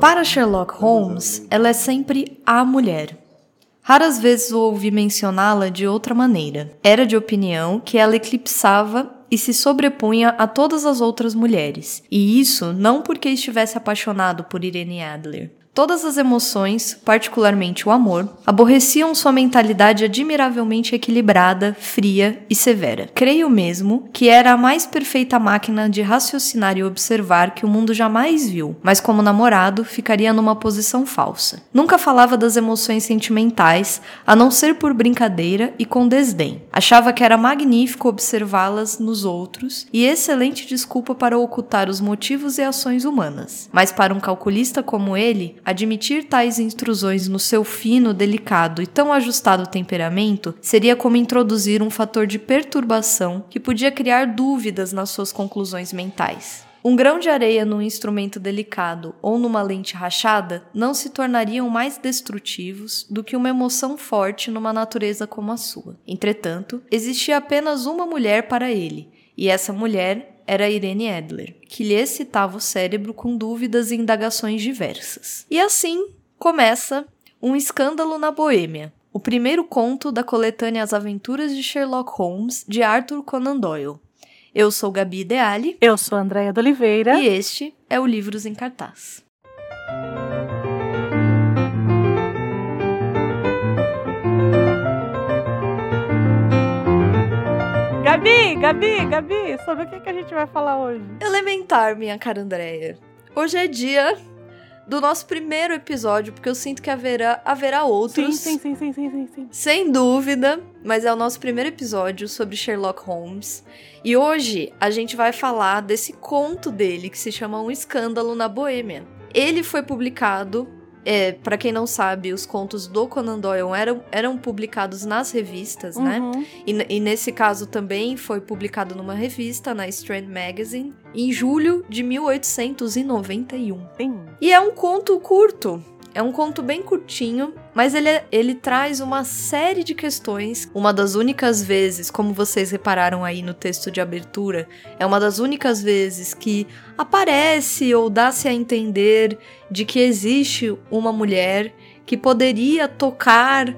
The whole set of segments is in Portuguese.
Para Sherlock Holmes, ela é sempre a mulher. Raras vezes ouvi mencioná-la de outra maneira. Era de opinião que ela eclipsava e se sobrepunha a todas as outras mulheres, e isso não porque estivesse apaixonado por Irene Adler. Todas as emoções, particularmente o amor, aborreciam sua mentalidade admiravelmente equilibrada, fria e severa. Creio mesmo que era a mais perfeita máquina de raciocinar e observar que o mundo jamais viu, mas como namorado ficaria numa posição falsa. Nunca falava das emoções sentimentais, a não ser por brincadeira e com desdém. Achava que era magnífico observá-las nos outros e excelente desculpa para ocultar os motivos e ações humanas. Mas para um calculista como ele, Admitir tais intrusões no seu fino, delicado e tão ajustado temperamento seria como introduzir um fator de perturbação que podia criar dúvidas nas suas conclusões mentais. Um grão de areia num instrumento delicado ou numa lente rachada não se tornariam mais destrutivos do que uma emoção forte numa natureza como a sua. Entretanto, existia apenas uma mulher para ele, e essa mulher era Irene Adler, que lhe excitava o cérebro com dúvidas e indagações diversas. E assim começa Um Escândalo na Boêmia, o primeiro conto da coletânea As Aventuras de Sherlock Holmes, de Arthur Conan Doyle. Eu sou Gabi Ideali. Eu sou Andréia de Oliveira. E este é o Livros em Cartaz. Gabi, Gabi, Gabi, sobre o que, que a gente vai falar hoje? Elementar, minha cara Andréia. Hoje é dia do nosso primeiro episódio, porque eu sinto que haverá, haverá outros. Sim, sim, sim, sim, sim, sim. Sem dúvida, mas é o nosso primeiro episódio sobre Sherlock Holmes. E hoje a gente vai falar desse conto dele que se chama Um Escândalo na Boêmia. Ele foi publicado é, para quem não sabe, os contos do Conan Doyle eram, eram publicados nas revistas, né? uhum. né? E, e, nesse caso também foi publicado numa revista, na Strand Magazine, em julho de 1891. Sim. E é um conto curto, é um conto bem curtinho, mas ele, é, ele traz uma série de questões. Uma das únicas vezes, como vocês repararam aí no texto de abertura, é uma das únicas vezes que aparece ou dá-se a entender de que existe uma mulher que poderia tocar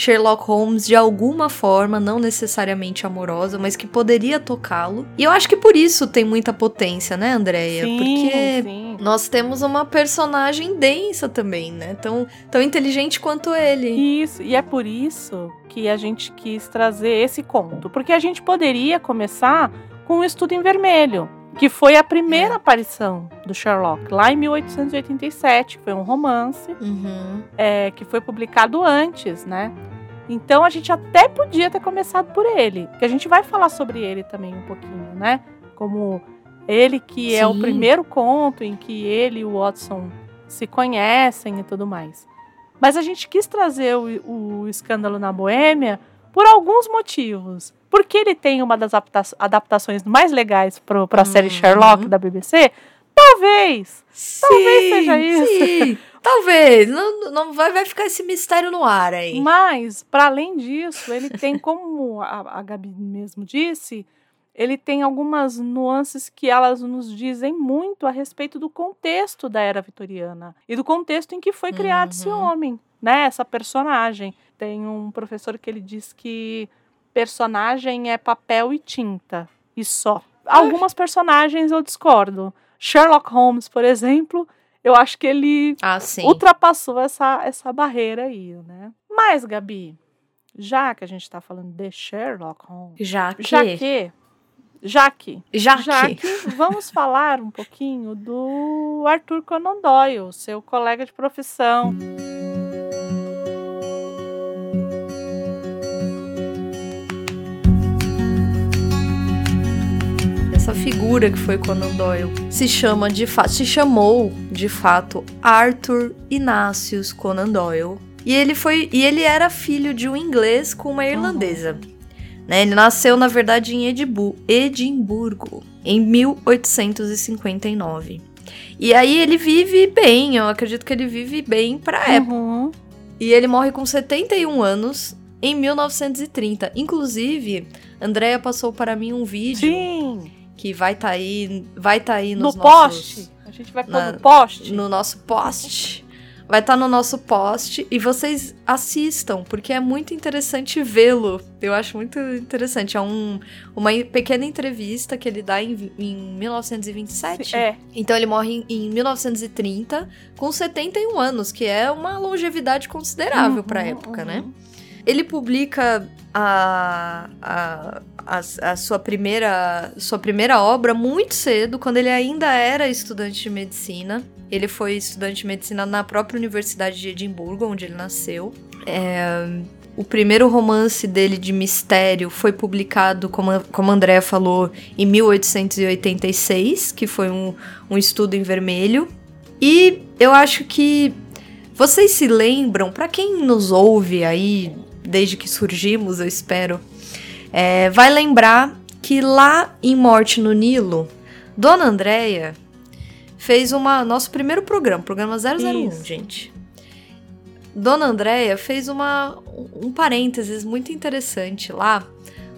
Sherlock Holmes de alguma forma, não necessariamente amorosa, mas que poderia tocá-lo. E eu acho que por isso tem muita potência, né, Andréia? Sim, Porque sim. nós temos uma personagem densa também, né? Tão, tão inteligente quanto ele. Isso, e é por isso que a gente quis trazer esse conto. Porque a gente poderia começar com o Estudo em Vermelho. Que foi a primeira é. aparição do Sherlock, lá em 1887. Foi um romance uhum. é, que foi publicado antes, né? Então a gente até podia ter começado por ele, que a gente vai falar sobre ele também um pouquinho, né? Como ele que Sim. é o primeiro conto em que ele e o Watson se conhecem e tudo mais. Mas a gente quis trazer o, o escândalo na Boêmia por alguns motivos. Porque ele tem uma das adaptações mais legais para a uhum. série Sherlock da BBC? Talvez. Sim, talvez seja isso. Sim. Talvez, não, não vai, vai ficar esse mistério no ar aí. Mas, para além disso, ele tem, como a, a Gabi mesmo disse, ele tem algumas nuances que elas nos dizem muito a respeito do contexto da era vitoriana e do contexto em que foi criado uhum. esse homem, né? Essa personagem. Tem um professor que ele diz que personagem é papel e tinta e só. Algumas personagens eu discordo. Sherlock Holmes, por exemplo, eu acho que ele ah, ultrapassou essa, essa barreira aí, né? Mas, Gabi, já que a gente tá falando de Sherlock Holmes. Já que. Já que. Já que. Já, já que. Vamos falar um pouquinho do Arthur Conan Doyle, seu colega de profissão. Figura que foi Conan Doyle se chama de fato, se chamou de fato Arthur Inácius Conan Doyle. E ele foi e ele era filho de um inglês com uma irlandesa. Uhum. Né? Ele nasceu na verdade em Edibu, Edimburgo em 1859. E aí ele vive bem, eu acredito que ele vive bem pra uhum. época. E ele morre com 71 anos em 1930. Inclusive, Andrea passou para mim um vídeo Sim que vai estar tá aí, vai tá aí nos no nossos... post. gente vai pôr no post? No nosso post. Vai estar tá no nosso post e vocês assistam, porque é muito interessante vê-lo. Eu acho muito interessante. É um, uma pequena entrevista que ele dá em, em 1927. É. Então ele morre em, em 1930, com 71 anos, que é uma longevidade considerável uhum, pra época, né? uhum. né? Ele publica a, a, a, a, sua, primeira, sua primeira obra muito cedo, quando ele ainda era estudante de medicina. Ele foi estudante de medicina na própria Universidade de Edimburgo, onde ele nasceu. É, o primeiro romance dele de mistério foi publicado, como, como a Andrea falou, em 1886, que foi um, um estudo em vermelho. E eu acho que vocês se lembram, para quem nos ouve aí, desde que surgimos, eu espero, é, vai lembrar que lá em Morte no Nilo, Dona Andréia fez uma nosso primeiro programa, programa 001, Isso. gente. Dona Andréia fez uma, um parênteses muito interessante lá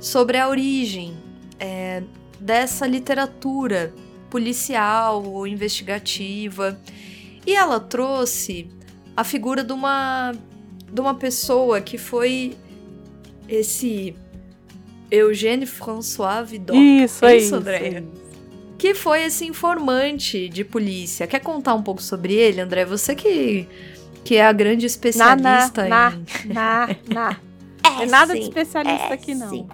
sobre a origem é, dessa literatura policial ou investigativa. E ela trouxe a figura de uma, de uma pessoa que foi esse Eugène François Vidocq. Isso, é isso, Andréia. Isso que foi esse informante de polícia. Quer contar um pouco sobre ele, André? Você que, que é a grande especialista na, na, em... Na, na, na. É, é nada sim, de especialista é aqui, não. Sim.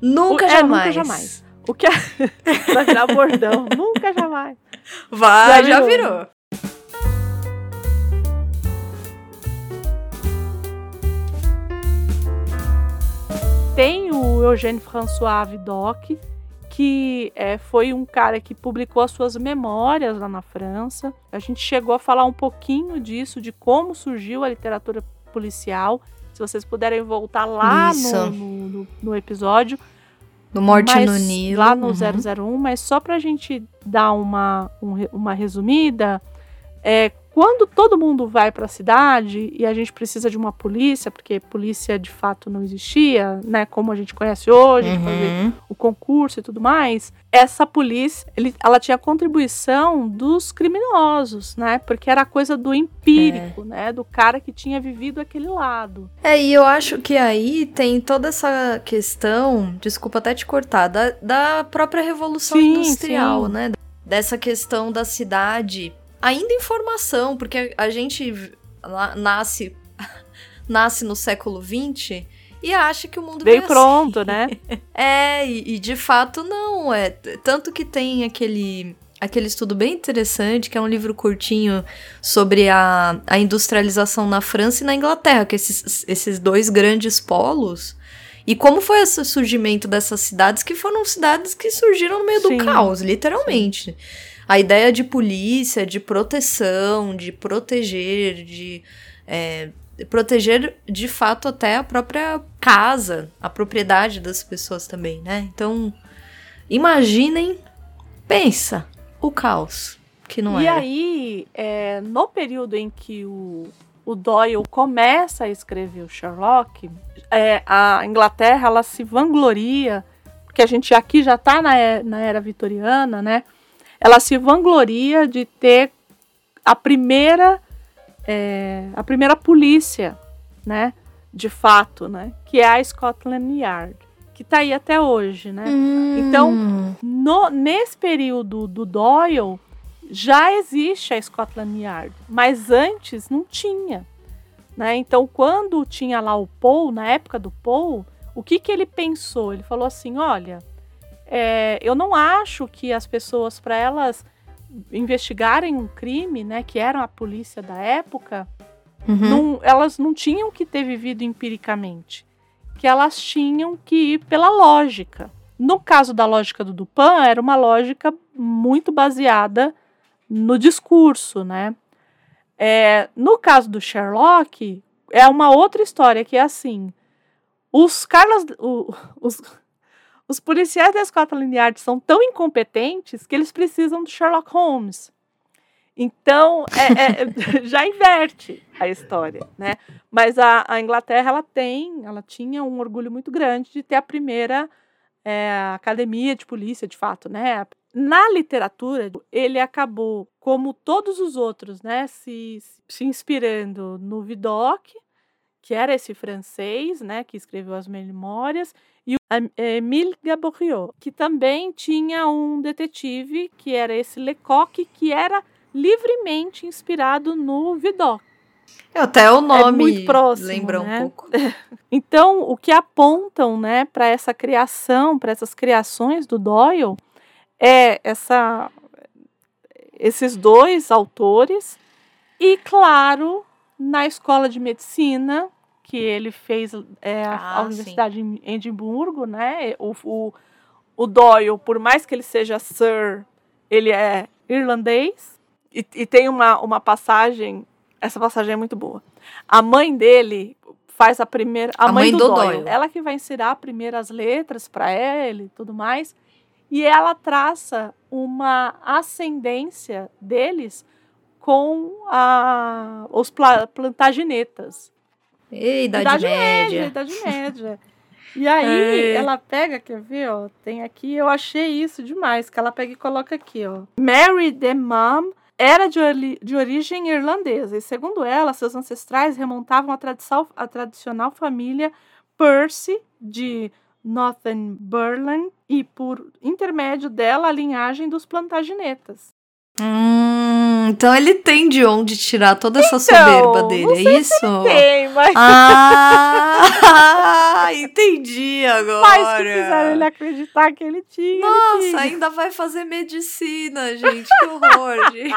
Nunca o, jamais. É, nunca jamais. O que é... Vai virar bordão. nunca jamais. Vai, já, já virou. Tem o Eugène François Vidocq, que é, foi um cara que publicou as suas memórias lá na França. A gente chegou a falar um pouquinho disso, de como surgiu a literatura policial. Se vocês puderem voltar lá no, no, no, episódio. No Morte mas, no Nilo. Lá no uhum. 001, mas só para a gente dar uma, um, uma resumida, é, quando todo mundo vai para a cidade e a gente precisa de uma polícia, porque polícia de fato não existia, né, como a gente conhece hoje, uhum. fazer o concurso e tudo mais, essa polícia, ele, ela tinha contribuição dos criminosos, né, porque era coisa do empírico, é. né, do cara que tinha vivido aquele lado. É, e eu acho que aí tem toda essa questão, desculpa até te cortar, da, da própria revolução sim, industrial, sim. né, dessa questão da cidade ainda informação, porque a gente nasce nasce no século XX e acha que o mundo veio pronto, assim. né? É, e, e, de fato não é. Tanto que tem aquele aquele estudo bem interessante, que é um livro curtinho sobre a, a industrialização na França e na Inglaterra, que esses, esses dois grandes polos. E como foi esse surgimento dessas cidades, que foram cidades que surgiram no meio Sim. do caos, literalmente. Sim a ideia de polícia, de proteção, de proteger, de é, proteger de fato até a própria casa, a propriedade das pessoas também, né? Então, imaginem, pensa, o caos que não é. E era. aí, é, no período em que o, o Doyle começa a escrever o Sherlock, é, a Inglaterra ela se vangloria, porque a gente aqui já está na, na era vitoriana, né? Ela se vangloria de ter a primeira é, a primeira polícia, né, de fato, né, que é a Scotland Yard, que está aí até hoje, né. Hum. Então, no, nesse período do Doyle já existe a Scotland Yard, mas antes não tinha, né. Então, quando tinha lá o Paul, na época do Paul, o que que ele pensou? Ele falou assim, olha, é, eu não acho que as pessoas, para elas investigarem um crime, né, que eram a polícia da época, uhum. não, elas não tinham que ter vivido empiricamente, que elas tinham que ir pela lógica. No caso da lógica do Dupin, era uma lógica muito baseada no discurso, né? É, no caso do Sherlock, é uma outra história que é assim: os Carlos, o, os, os policiais da Scotland Yard são tão incompetentes que eles precisam do Sherlock Holmes. Então, é, é, já inverte a história, né? Mas a, a, Inglaterra, ela tem, ela tinha um orgulho muito grande de ter a primeira é, academia de polícia, de fato, né? Na literatura, ele acabou, como todos os outros, né, se, se inspirando no Vidocq, que era esse francês, né, que escreveu as memórias, e o Émile Gaboriau, que também tinha um detetive, que era esse Lecoq, que era livremente inspirado no Vidocq. É, até o nome é muito próximo, lembra né? um pouco. Então, o que apontam, né, para essa criação, para essas criações do Doyle, é essa, esses dois autores e, claro, na escola de medicina que ele fez é, Ah, a Universidade em Edimburgo, né? O, o, o Doyle, por mais que ele seja Sir, ele é irlandês e, e tem uma, uma passagem, essa passagem é muito boa. A mãe dele faz a primeira, a, A mãe, mãe do, do Doyle, Doyle. ela que vai ensinar primeiras letras para ele e tudo mais. E ela traça uma ascendência deles com a, os pla- plantagenetas. Ei, Idade, Média. Idade Média. E aí, É. ela pega, quer ver, ó, tem aqui, eu achei isso demais, que ela pega e coloca aqui, ó. Mary the Mum era de, ori- de origem irlandesa, e segundo ela, seus ancestrais remontavam à, tradição, à tradicional família Percy de Northumberland e, por intermédio dela, a linhagem dos plantagenetas. Hum, então ele tem de onde tirar toda essa soberba dele, é isso? Tem, mas, Ah, entendi agora. mas que fizeram ele acreditar que ele tinha. ele Nossa, tinha. ainda vai fazer medicina, gente. Que horror, gente.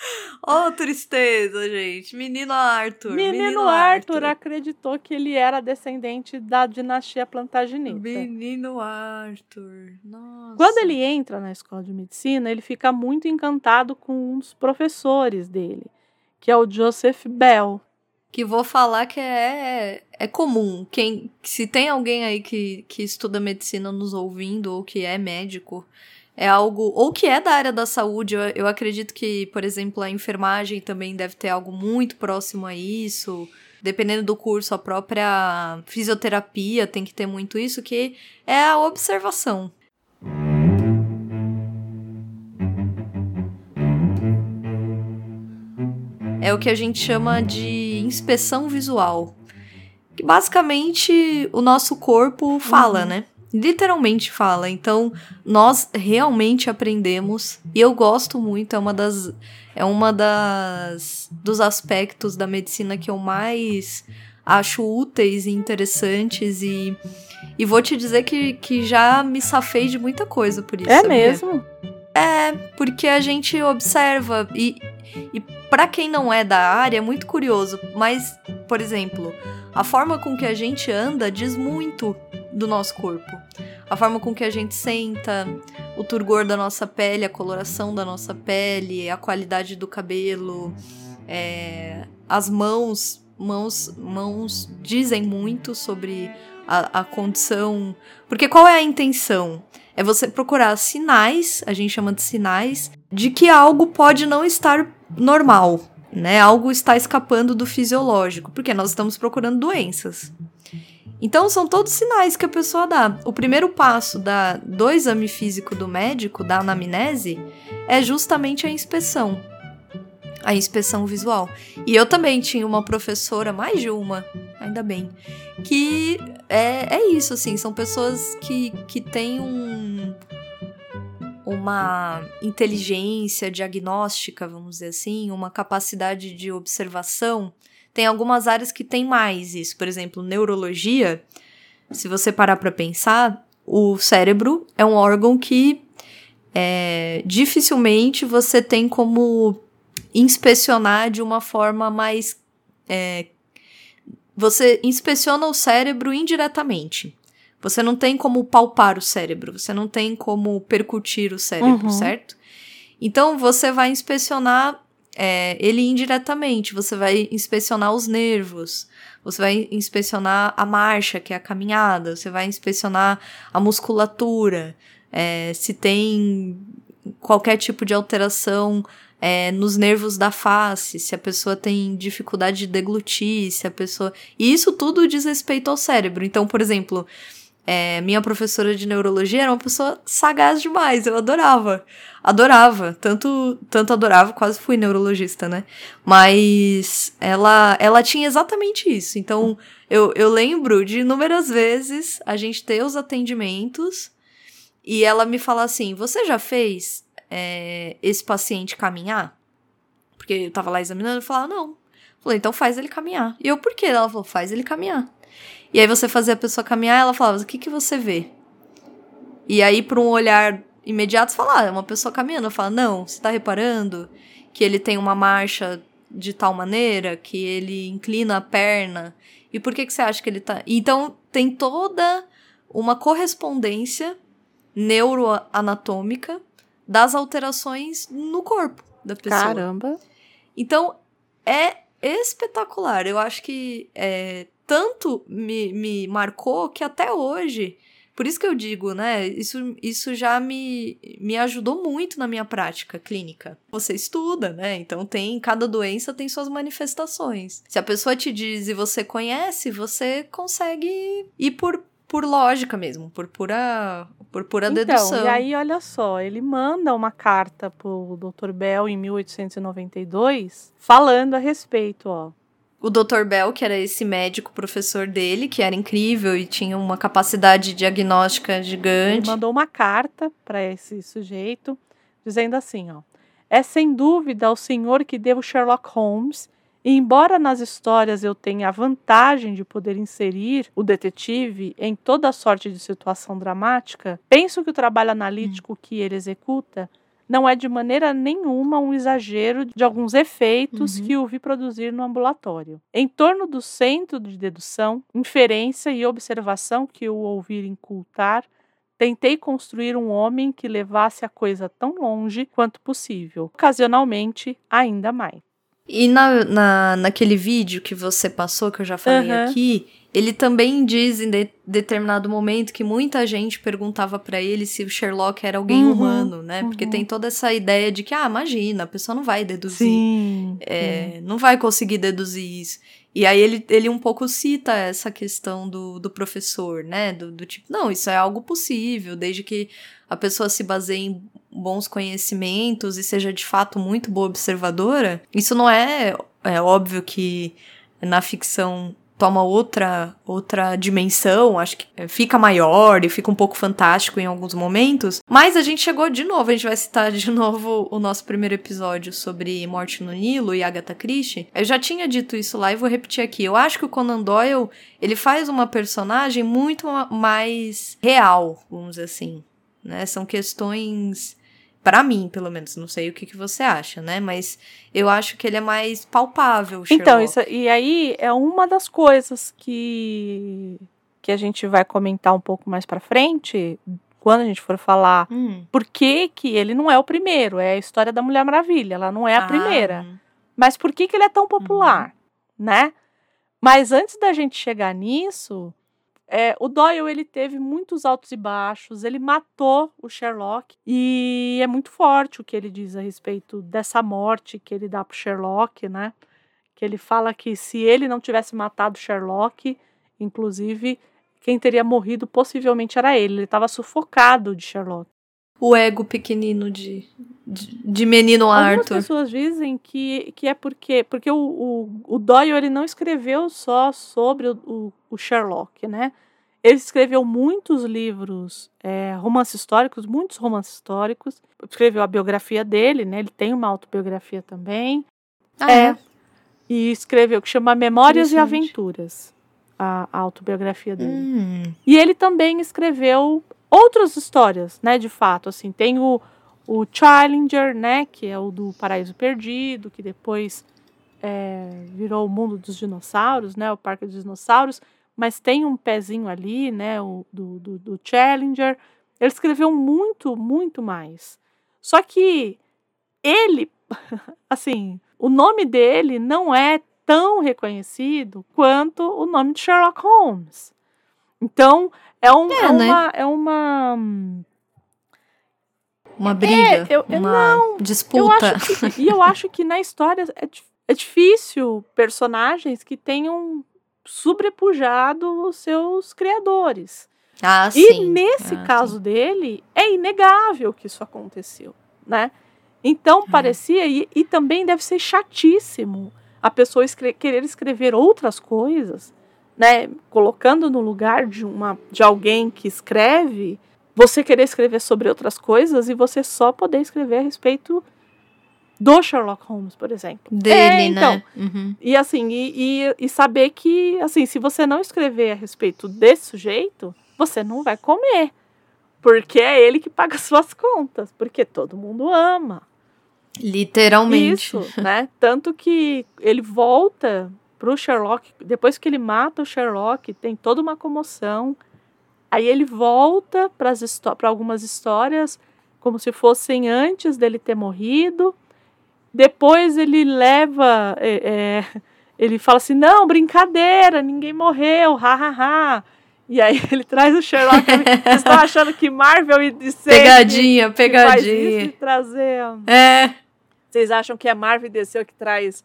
Oh, tristeza, gente. Menino Arthur. Menino, Arthur, acreditou que ele era descendente da dinastia Plantageneta. Menino Arthur. Nossa. Quando ele entra na escola de medicina, ele fica muito encantado com um dos professores dele, que é o Joseph Bell. Que vou falar que é, é comum. Quem, se tem alguém aí que, que estuda medicina nos ouvindo ou que é médico, é algo. Ou que é da área da saúde. Eu, eu acredito que, por exemplo, a enfermagem também deve ter algo muito próximo a isso. Dependendo do curso, a própria fisioterapia tem que ter muito isso, que é a observação. É o que a gente chama de inspeção visual. Que basicamente o nosso corpo fala, Uhum. né? Literalmente fala. Então, nós realmente aprendemos. E eu gosto muito, é uma das. É uma das. dos aspectos da medicina que eu mais acho úteis e interessantes. E, e vou te dizer que, que já me safei de muita coisa por isso. É sabia? mesmo? Porque a gente observa e, e para quem não é da área é muito curioso, mas por exemplo, a forma com que a gente anda diz muito do nosso corpo. A forma com que a gente senta, o turgor da nossa pele, a coloração da nossa pele, a qualidade do cabelo, é, as mãos, mãos, mãos dizem muito sobre a, a condição. Porque qual é a intenção? É você procurar sinais, a gente chama de sinais, de que algo pode não estar normal, né? Algo está escapando do fisiológico, porque nós estamos procurando doenças. Então são todos sinais que a pessoa dá. O primeiro passo da, do exame físico do médico, da anamnese, é justamente a inspeção. A inspeção visual. E eu também tinha uma professora, mais de uma, ainda bem, que é, é isso, assim, são pessoas que, que têm um, uma inteligência diagnóstica, vamos dizer assim, uma capacidade de observação. Tem algumas áreas que tem mais isso, por exemplo, neurologia. Se você parar para pensar, o cérebro é um órgão que é, dificilmente você tem como inspecionar de uma forma mais. é, você inspeciona o cérebro indiretamente. Você não tem como palpar o cérebro, você não tem como percutir o cérebro, Uhum. certo? Então você vai inspecionar é, ele indiretamente, você vai inspecionar os nervos, você vai inspecionar a marcha, que é a caminhada, você vai inspecionar a musculatura, é, se tem qualquer tipo de alteração é, nos nervos da face, se a pessoa tem dificuldade de deglutir, se a pessoa. E isso tudo diz respeito ao cérebro. Então, por exemplo, é, minha professora de neurologia era uma pessoa sagaz demais, eu adorava. Adorava, tanto tanto adorava, quase fui neurologista, né? Mas ela ela tinha exatamente isso. Então, eu, eu lembro de inúmeras vezes a gente ter os atendimentos e ela me falar assim: Você já fez é, esse paciente caminhar? Porque eu tava lá examinando e falava: Não. Falei, então faz ele caminhar. E eu, por quê? Ela falou: Faz ele caminhar. E aí você fazia a pessoa caminhar, ela falava: O que, que você vê? E aí, por um olhar imediato, você fala: ah, é uma pessoa caminhando. Eu falo: Não, você tá reparando que ele tem uma marcha de tal maneira, que ele inclina a perna. E por que, que você acha que ele tá. Então, tem toda uma correspondência neuroanatômica das alterações no corpo da pessoa. Caramba! Então, é espetacular. Eu acho que é, tanto me, me marcou que até hoje. Por isso que eu digo, né? Isso, isso já me, me ajudou muito na minha prática clínica. Você estuda, né? Então tem cada doença tem suas manifestações. Se a pessoa te diz e você conhece, você consegue ir por por lógica mesmo, por pura, por pura então, dedução. E aí, olha só, ele manda uma carta pro Dr. Bell em 1892 falando a respeito, ó. O Dr. Bell, que era esse médico professor dele, que era incrível e tinha uma capacidade diagnóstica gigante. Ele mandou uma carta para esse sujeito dizendo assim, ó: É sem dúvida ao senhor que devo Sherlock Holmes e embora nas histórias eu tenha a vantagem de poder inserir o detetive em toda sorte de situação dramática, penso que o trabalho analítico que ele executa não é de maneira nenhuma um exagero de alguns efeitos uhum. que o vi produzir no ambulatório. Em torno do centro de dedução, inferência e observação que o ouvi incultar, tentei construir um homem que levasse a coisa tão longe quanto possível, ocasionalmente ainda mais. E na, na, naquele vídeo que você passou, que eu já falei uhum. aqui, ele também diz em de, determinado momento que muita gente perguntava para ele se o Sherlock era alguém uhum, humano, né? Uhum. Porque tem toda essa ideia de que, ah, imagina, a pessoa não vai deduzir. Sim, é. Não vai conseguir deduzir isso. E aí ele, ele um pouco cita essa questão do, do professor, né? Do, do tipo, não, isso é algo possível, desde que a pessoa se baseie em bons conhecimentos e seja de fato muito boa observadora. Isso não é, é óbvio que na ficção toma outra outra dimensão, acho que é, fica maior e fica um pouco fantástico em alguns momentos. Mas a gente chegou de novo, a gente vai citar de novo o nosso primeiro episódio sobre Morte no Nilo e Agatha Christie. Eu já tinha dito isso lá e vou repetir aqui. Eu acho que o Conan Doyle, ele faz uma personagem muito mais real, vamos dizer assim, né? São questões para mim, pelo menos, não sei o que, que você acha, né? Mas eu acho que ele é mais palpável. Sherlock. Então, isso, e aí é uma das coisas que que a gente vai comentar um pouco mais para frente, quando a gente for falar hum. por que, que ele não é o primeiro, é a história da Mulher Maravilha, ela não é a ah. primeira. Mas por que, que ele é tão popular, uhum. né? Mas antes da gente chegar nisso, é, o Doyle ele teve muitos altos e baixos, ele matou o Sherlock e é muito forte o que ele diz a respeito dessa morte que ele dá pro Sherlock, né? Que ele fala que se ele não tivesse matado Sherlock, inclusive quem teria morrido possivelmente era ele. Ele estava sufocado de Sherlock. O ego pequenino de, de, de menino Arthur. Algumas pessoas dizem que, que é porque porque o, o, o Doyle ele não escreveu só sobre o, o, o Sherlock, né? Ele escreveu muitos livros, é, romances históricos, muitos romances históricos. Escreveu a biografia dele, né? Ele tem uma autobiografia também. Ah, é. é. E escreveu que chama Memórias e Aventuras, a, a autobiografia dele. Hum. E ele também escreveu outras histórias, né? De fato, assim, tem o, o Challenger, né? Que é o do Paraíso Perdido, que depois é, virou o mundo dos dinossauros, né? O Parque dos Dinossauros mas tem um pezinho ali, né, o, do, do, do Challenger. Ele escreveu muito, muito mais. Só que ele, assim, o nome dele não é tão reconhecido quanto o nome de Sherlock Holmes. Então, é, um, é, é né? uma. É uma uma briga, é, eu, uma não, disputa. Eu que, e eu acho que na história é, é difícil personagens que tenham sobrepujado os seus criadores. Ah, e sim. nesse Ah, caso sim. dele, é inegável que isso aconteceu, né? Então É. parecia, e, e também deve ser chatíssimo a pessoa escre- querer escrever outras coisas, né? Colocando no lugar de, uma, de alguém que escreve, você querer escrever sobre outras coisas e você só poder escrever a respeito do Sherlock Holmes, por exemplo. Dele, É, então, né? Uhum. e assim, e, e, e saber que, assim, se você não escrever a respeito desse sujeito, você não vai comer. Porque é ele que paga suas contas. Porque todo mundo ama. Literalmente. Isso, né? Tanto que ele volta pro Sherlock, depois que ele mata o Sherlock, tem toda uma comoção. Aí ele volta para algumas histórias como se fossem antes dele ter morrido. Depois ele leva. é, é, ele fala assim: não, brincadeira, ninguém morreu, ha ha ha. E aí ele traz o Sherlock. Vocês estão achando que Marvel e DC Pegadinha, que faz isso pegadinha. de trazer. É. Vocês acham que é Marvel e DC que traz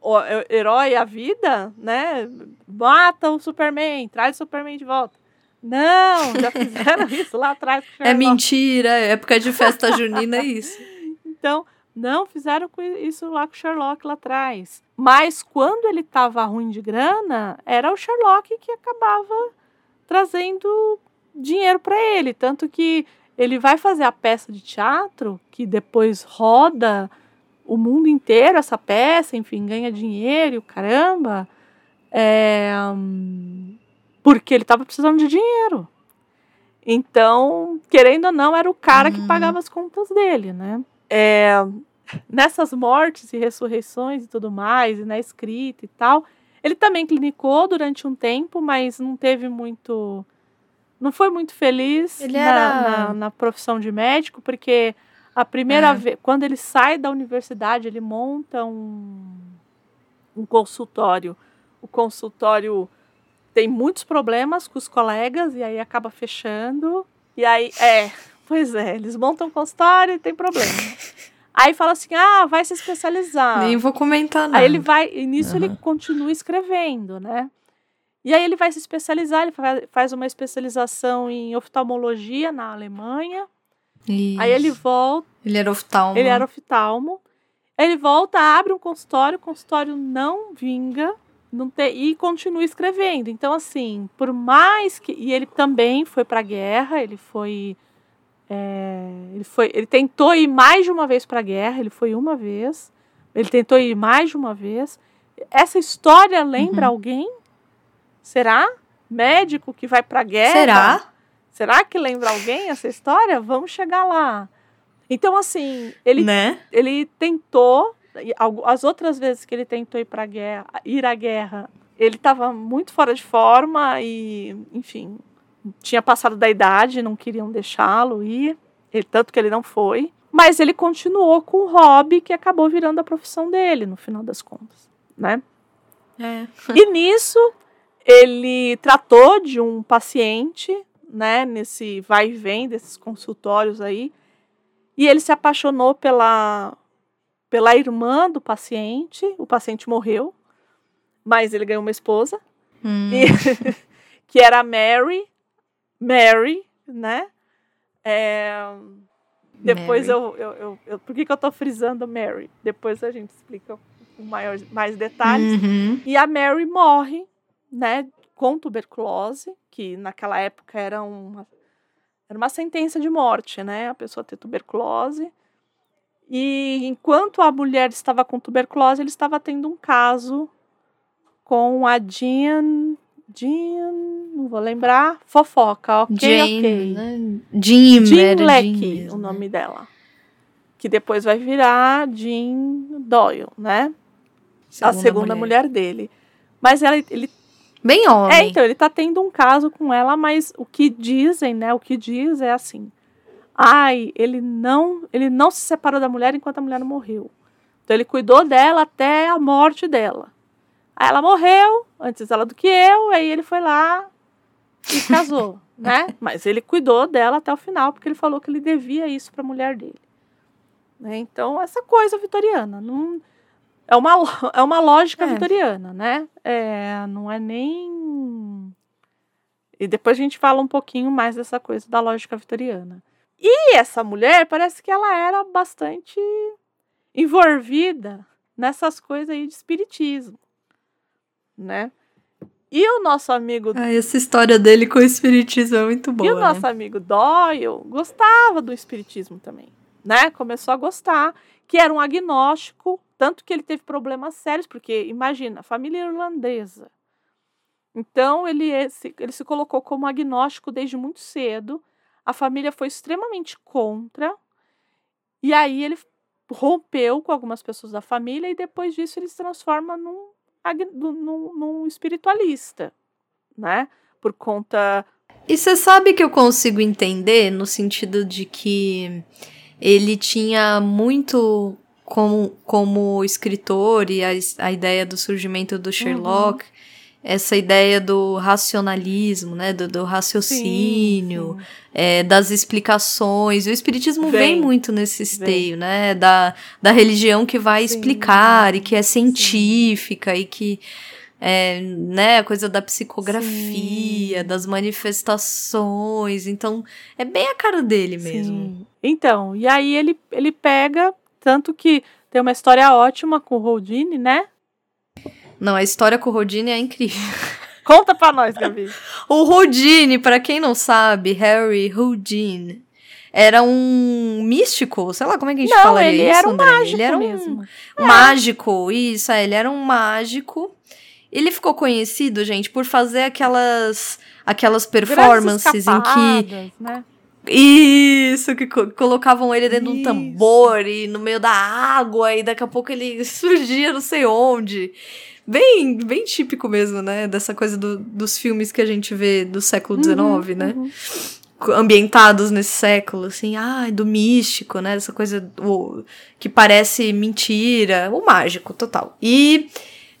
o he- herói à vida, né? Mata o Superman, traz o Superman de volta. Não, já fizeram isso lá atrás. com É Sherlock. mentira, é época de festa junina, é isso. Então, não fizeram isso lá com o Sherlock lá atrás. Mas quando ele tava ruim de grana, era o Sherlock que acabava trazendo dinheiro para ele. Tanto que ele vai fazer a peça de teatro, que depois roda o mundo inteiro essa peça, enfim, ganha dinheiro e o caramba. É, porque ele tava precisando de dinheiro. Então, querendo ou não, era o cara que Uhum. pagava as contas dele, né? É, nessas mortes e ressurreições e tudo mais, e na escrita e tal, ele também clinicou durante um tempo, mas não teve muito. Não foi muito feliz na, era- na, na profissão de médico, porque a primeira É. vez, quando ele sai da universidade, ele monta um, um consultório. O consultório tem muitos problemas com os colegas e aí acaba fechando. E aí, é, pois é, eles montam um consultório e tem problema. Aí fala assim: ah, vai se especializar. Nem vou comentar nada. Aí ele vai, e nisso ele Aham. continua escrevendo, né? E aí ele vai se especializar, ele fa- faz uma especialização em oftalmologia na Alemanha. Aí ele Isso. volta, Ele era oftalmo. ele era oftalmo. Ele volta, abre um consultório, o consultório não vinga, não tem, e continua escrevendo. Então, assim, por mais que. E ele também foi para a guerra, ele foi. é, ele foi. Ele tentou ir mais de uma vez para a guerra, ele foi uma vez. Ele tentou ir mais de uma vez. Essa história lembra Uhum. alguém? Será? Médico que vai para a guerra? Será? Será que lembra alguém essa história? Vamos chegar lá. Então, assim, ele Né? ele tentou, as outras vezes que ele tentou ir para guerra, ir à guerra, ele estava muito fora de forma e, enfim, tinha passado da idade, não queriam deixá-lo ir, ele, tanto que ele não foi. Mas ele continuou com o hobby que acabou virando a profissão dele, no final das contas, né? É. E nisso, ele tratou de um paciente, né, nesse vai e vem desses consultórios aí, e ele se apaixonou pela, pela irmã do paciente. O paciente morreu, mas ele ganhou uma esposa, Hum. e- que era a Mary. Mary, né? É, depois eu, eu, eu, eu- Por que, que eu tô frisando Mary? Depois a gente explica com maior, mais detalhes. Uhum. E a Mary morre, né, com tuberculose, que naquela época era uma, era uma sentença de morte, né, a pessoa ter tuberculose. E enquanto a mulher estava com tuberculose, ele estava tendo um caso com a Jean, Jean, não vou lembrar, fofoca, ok, Jane, ok. né? Jean era Leck, o né? nome dela. Que depois vai virar Jean Doyle, né? a segunda mulher. dele. Mas ela, ele Bem homem. é, então, ele tá tendo um caso com ela, mas o que dizem, né? O que diz é assim. Ai, ele não, ele não se separou da mulher enquanto a mulher não morreu. Então ele cuidou dela até a morte dela. Aí ela morreu antes dela do que eu, aí ele foi lá e casou, né? Mas ele cuidou dela até o final, porque ele falou que ele devia isso para a mulher dele. Né? Então, essa coisa vitoriana, não é uma, é uma lógica É. vitoriana, né? É, não é nem E depois a gente fala um pouquinho mais dessa coisa da lógica vitoriana. E essa mulher parece que ela era bastante envolvida nessas coisas aí de espiritismo, né? E o nosso amigo. Ah, essa história dele com o espiritismo é muito boa. E o nosso né? amigo Doyle gostava do espiritismo também, né? Começou a gostar, que era um agnóstico, tanto que ele teve problemas sérios, porque imagina, família irlandesa. Então ele, ele se colocou como agnóstico desde muito cedo. A família foi extremamente contra. E aí ele rompeu com algumas pessoas da família e depois disso ele se transforma num, num, num espiritualista, né? Por conta. E você sabe que eu consigo entender no sentido de que ele tinha muito como, como escritor e a, a ideia do surgimento do Sherlock, uhum. essa ideia do racionalismo, né, do, do raciocínio, sim, sim. É, das explicações. O espiritismo vem, vem muito nesse esteio, vem. né, da, da religião que vai sim, explicar e que é científica e que é, né, a coisa da psicografia, Sim. das manifestações. Então, é bem a cara dele mesmo. Sim. Então, e aí ele, ele pega, tanto que tem uma história ótima com o Houdini, né? Não, a história com o Houdini é incrível. Conta pra nós, Gabi. o Houdini, para quem não sabe, Harry Houdini, era um místico, sei lá como é que a gente não, fala ele isso, era um André? mágico ele era um mesmo. É. mágico, isso, é, ele era um mágico ele ficou conhecido, gente, por fazer aquelas aquelas performances em que né? Isso, que co colocavam ele dentro Isso. de um tambor e no meio da água e daqui a pouco ele surgia não sei onde. Bem, bem típico mesmo, né? Dessa coisa do, dos filmes que a gente vê do século XIX, uhum, né? Uhum. Ambientados nesse século, assim, ah, do místico, né? Essa coisa o, que parece mentira, o mágico, total. E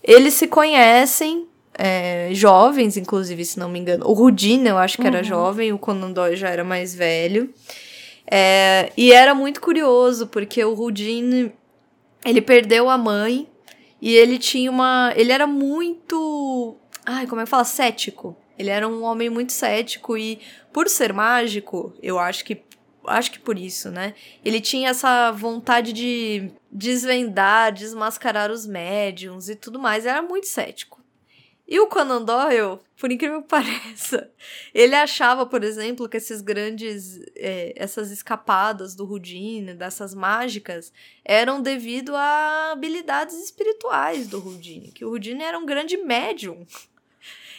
eles se conhecem, é, jovens, inclusive, se não me engano. O Rudine, eu acho que era uhum. jovem, o Conan Doyle já era mais velho. É, e era muito curioso, porque o Rudine, ele perdeu a mãe e ele tinha uma... Ele era muito... Ai, como é que fala? Cético. Ele era um homem muito cético e, por ser mágico, eu acho que acho que por isso, né? Ele tinha essa vontade de desvendar, desmascarar os médiums e tudo mais. Era muito cético. E o Conan Doyle, por incrível que pareça, ele achava, por exemplo, que esses grandes, é, essas escapadas do Houdini, dessas mágicas, eram devido a habilidades espirituais do Houdini, que o Houdini era um grande médium.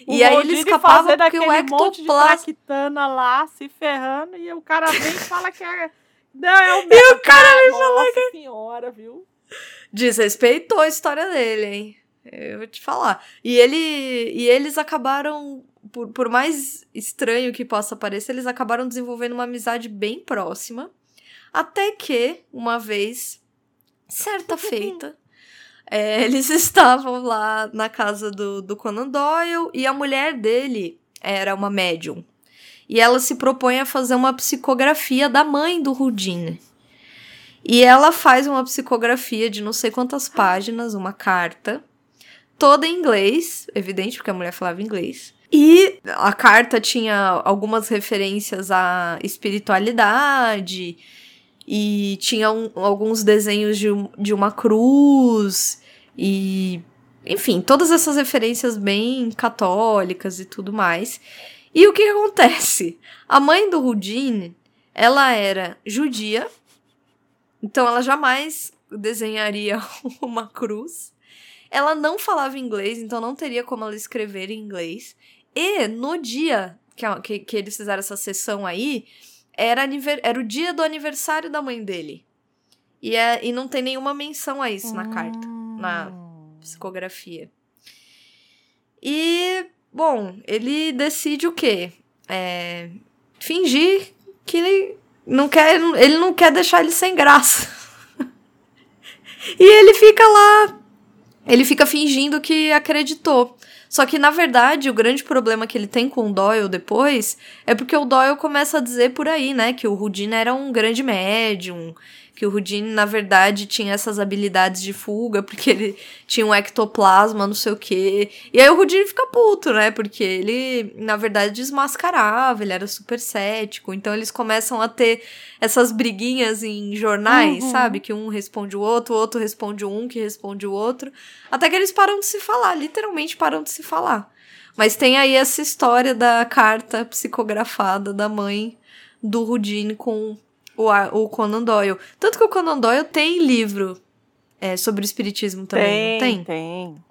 O e aí ele escapava porque o ectoplasma... lá, se ferrando, e o cara vem e fala que é... Não, é o E o cara me falou que... É senhora, viu? Desrespeitou a história dele, hein? Eu vou te falar. E ele e eles acabaram, por, por mais estranho que possa parecer, eles acabaram desenvolvendo uma amizade bem próxima. Até que, uma vez, certa feita, é, eles estavam lá na casa do, do Conan Doyle e a mulher dele era uma médium. E ela se propõe a fazer uma psicografia da mãe do Houdini. E ela faz uma psicografia de não sei quantas páginas, uma carta, toda em inglês, evidente, porque a mulher falava inglês. E a carta tinha algumas referências à espiritualidade, e tinha um, alguns desenhos de, de uma cruz, e. Enfim, todas essas referências bem católicas e tudo mais. E o que, que acontece? A mãe do Houdini, ela era judia, então ela jamais desenharia uma cruz. Ela não falava inglês, então não teria como ela escrever em inglês. E no dia que, que, que eles fizeram essa sessão aí, era, era o dia do aniversário da mãe dele. E, é, e não tem nenhuma menção a isso na carta, na psicografia. E, bom, ele decide o quê? É, fingir que ele não quer, ele não quer deixar ele sem graça. e ele fica lá, ele fica fingindo que acreditou. Só que, na verdade, o grande problema que ele tem com o Doyle depois é porque o Doyle começa a dizer por aí, né, que o Houdini era um grande médium, que o Houdini, na verdade, tinha essas habilidades de fuga, porque ele tinha um ectoplasma, não sei o quê. E aí o Houdini fica puto, né? Porque ele, na verdade, desmascarava, ele era super cético. Então eles começam a ter essas briguinhas em jornais, uhum. sabe? Que um responde o outro, o outro responde um, que responde o outro. Até que eles param de se falar, literalmente param de se falar. Mas tem aí essa história da carta psicografada da mãe do Houdini com o, o Conan Doyle. Tanto que o Conan Doyle tem livro é, sobre o espiritismo também, tem, tem? Tem.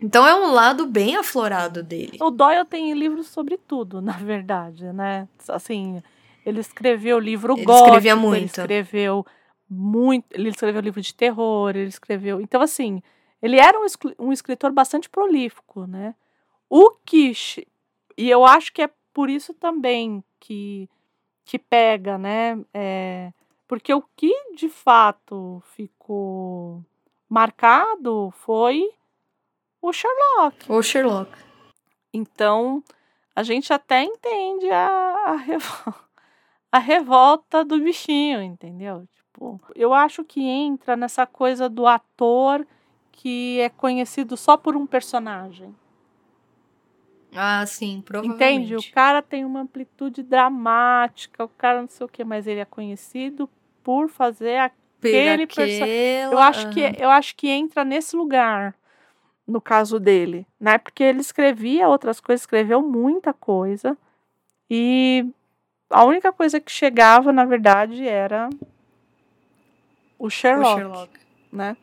Então é um lado bem aflorado dele. O Doyle tem livros sobre tudo, na verdade, né? Assim, ele escreveu livro ele gótico, escrevia muito. ele escreveu muito, ele escreveu livro de terror, ele escreveu... Então, assim, ele era um, um escritor bastante prolífico, né? O que... E eu acho que é por isso também que que pega, né? É, porque o que de fato ficou marcado foi o Sherlock. O Sherlock. Então, a gente até entende a, a, revol a revolta do bichinho, entendeu? Tipo, eu acho que entra nessa coisa do ator que é conhecido só por um personagem. Ah, sim, provavelmente. Entende? O cara tem uma amplitude dramática, o cara não sei o que, mas ele é conhecido por fazer aquele personagem. Eu acho que eu acho que entra nesse lugar no caso dele, né? Porque ele escrevia outras coisas, escreveu muita coisa e a única coisa que chegava, na verdade, era o Sherlock, o Sherlock. né?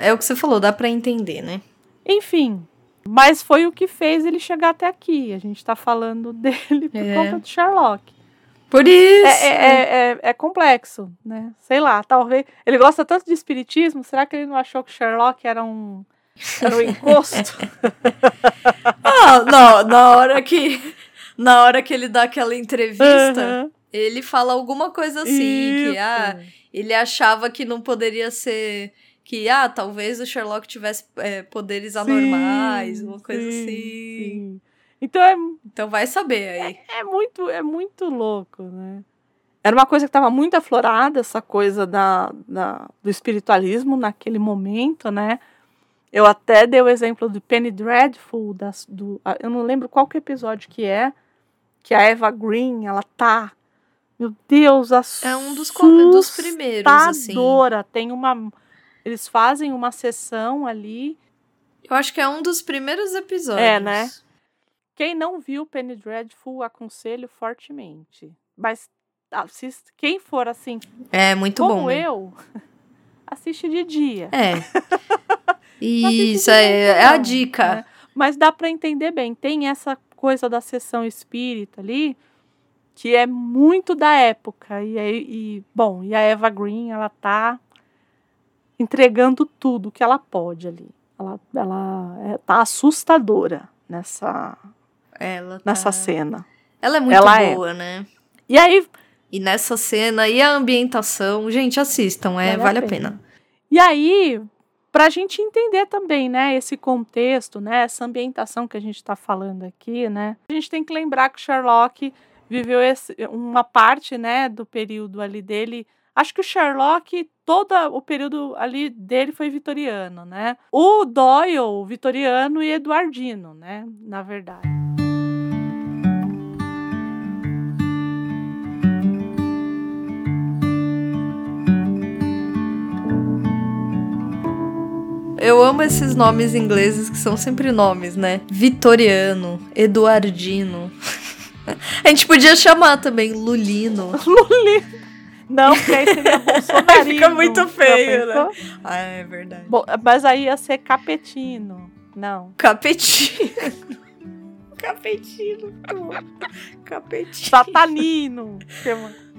É, é o que você falou, dá para entender, né? Enfim, mas foi o que fez ele chegar até aqui. A gente está falando dele por é. conta do Sherlock. Por isso. É, é, é, é, complexo, né? Sei lá, talvez. Ele gosta tanto de espiritismo, será que ele não achou que Sherlock era um. Era um encosto? ah, não, na hora que. Na hora que ele dá aquela entrevista, uhum. ele fala alguma coisa assim, Isso. que ah, ele achava que não poderia ser que, ah, talvez o Sherlock tivesse é, poderes sim, anormais, uma coisa sim, assim. Sim. Então é. Então vai saber aí. É, é, muito, é muito louco, né? Era uma coisa que estava muito aflorada, essa coisa da, da, do espiritualismo naquele momento, né? Eu até dei o exemplo do Penny Dreadful, das, do, eu não lembro qual que episódio que é, que a Eva Green, ela tá meu Deus, assustadora. É um dos, dos primeiros, assim. Tem uma eles fazem uma sessão ali. Eu acho que é um dos primeiros episódios. É, né? Quem não viu Penny Dreadful, aconselho fortemente. Mas assist... quem for assim. É muito como bom. Como eu, assiste de dia. É. Isso, é, é, a dica. Né? Mas dá para entender bem. Tem essa coisa da sessão espírita ali, que é muito da época. E, e bom, e a Eva Green, ela tá entregando tudo que ela pode ali. Ela, ela é, tá assustadora nessa, ela tá... nessa cena. Ela é muito ela é. boa, é. né? E aí. E nessa cena, e a ambientação, gente, assistam, é, vale, vale a, pena. pena. E aí, pra gente entender também, né, esse contexto, né, essa ambientação que a gente está falando aqui, né, a gente tem que lembrar que Sherlock viveu esse, uma parte, né, do período ali dele Acho que o Sherlock, todo o período ali dele foi vitoriano, né? O Doyle, vitoriano e eduardino, né? Na verdade. Eu amo esses nomes ingleses que são sempre nomes, né? Vitoriano, Eduardino. A gente podia chamar também Lulino. Lulino. Não, porque aí seria bolsonarino. Fica muito feio, né? Ah, é verdade. Bom, mas aí ia ser capetino. Não. Capetino. Capetino. Capetino. Satanino.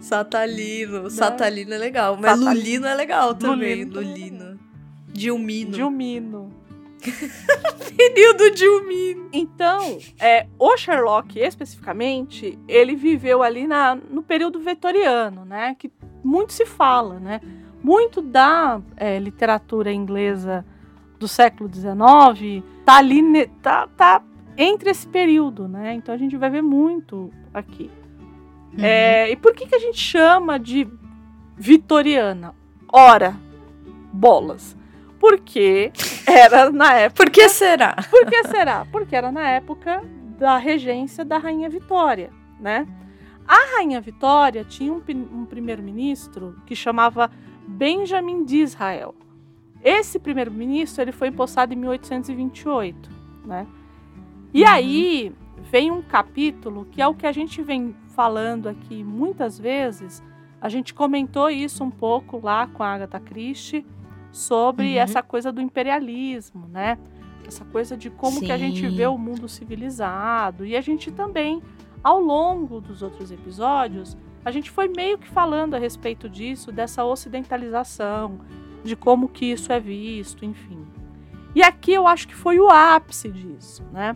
Satalino. Né? Satalino é legal. Mas Satalino. Lulino é legal também. Lulino. Lulino. Dilmino. Dilmino. Período Dilmino. Então, é, o Sherlock, especificamente, ele viveu ali na, no período vitoriano, né? Que muito se fala, né? Muito da é, literatura inglesa do século XIX, tá ali, tá, tá entre esse período, né? Então a gente vai ver muito aqui. Uhum. É, e por que, que a gente chama de vitoriana? Ora, bolas. Porque era na época. Por que será? Por que será? Porque era na época da regência da Rainha Vitória, né? A Rainha Vitória tinha um, um primeiro-ministro que chamava Benjamin de Israel. Esse primeiro-ministro ele foi empossado em 1828, né? E uhum. aí vem um capítulo que é o que a gente vem falando aqui muitas vezes. A gente comentou isso um pouco lá com a Agatha Christie sobre uhum. essa coisa do imperialismo, né? Essa coisa de como Sim. que a gente vê o mundo civilizado. E a gente também, ao longo dos outros episódios, a gente foi meio que falando a respeito disso, dessa ocidentalização, de como que isso é visto, enfim. E aqui eu acho que foi o ápice disso, né?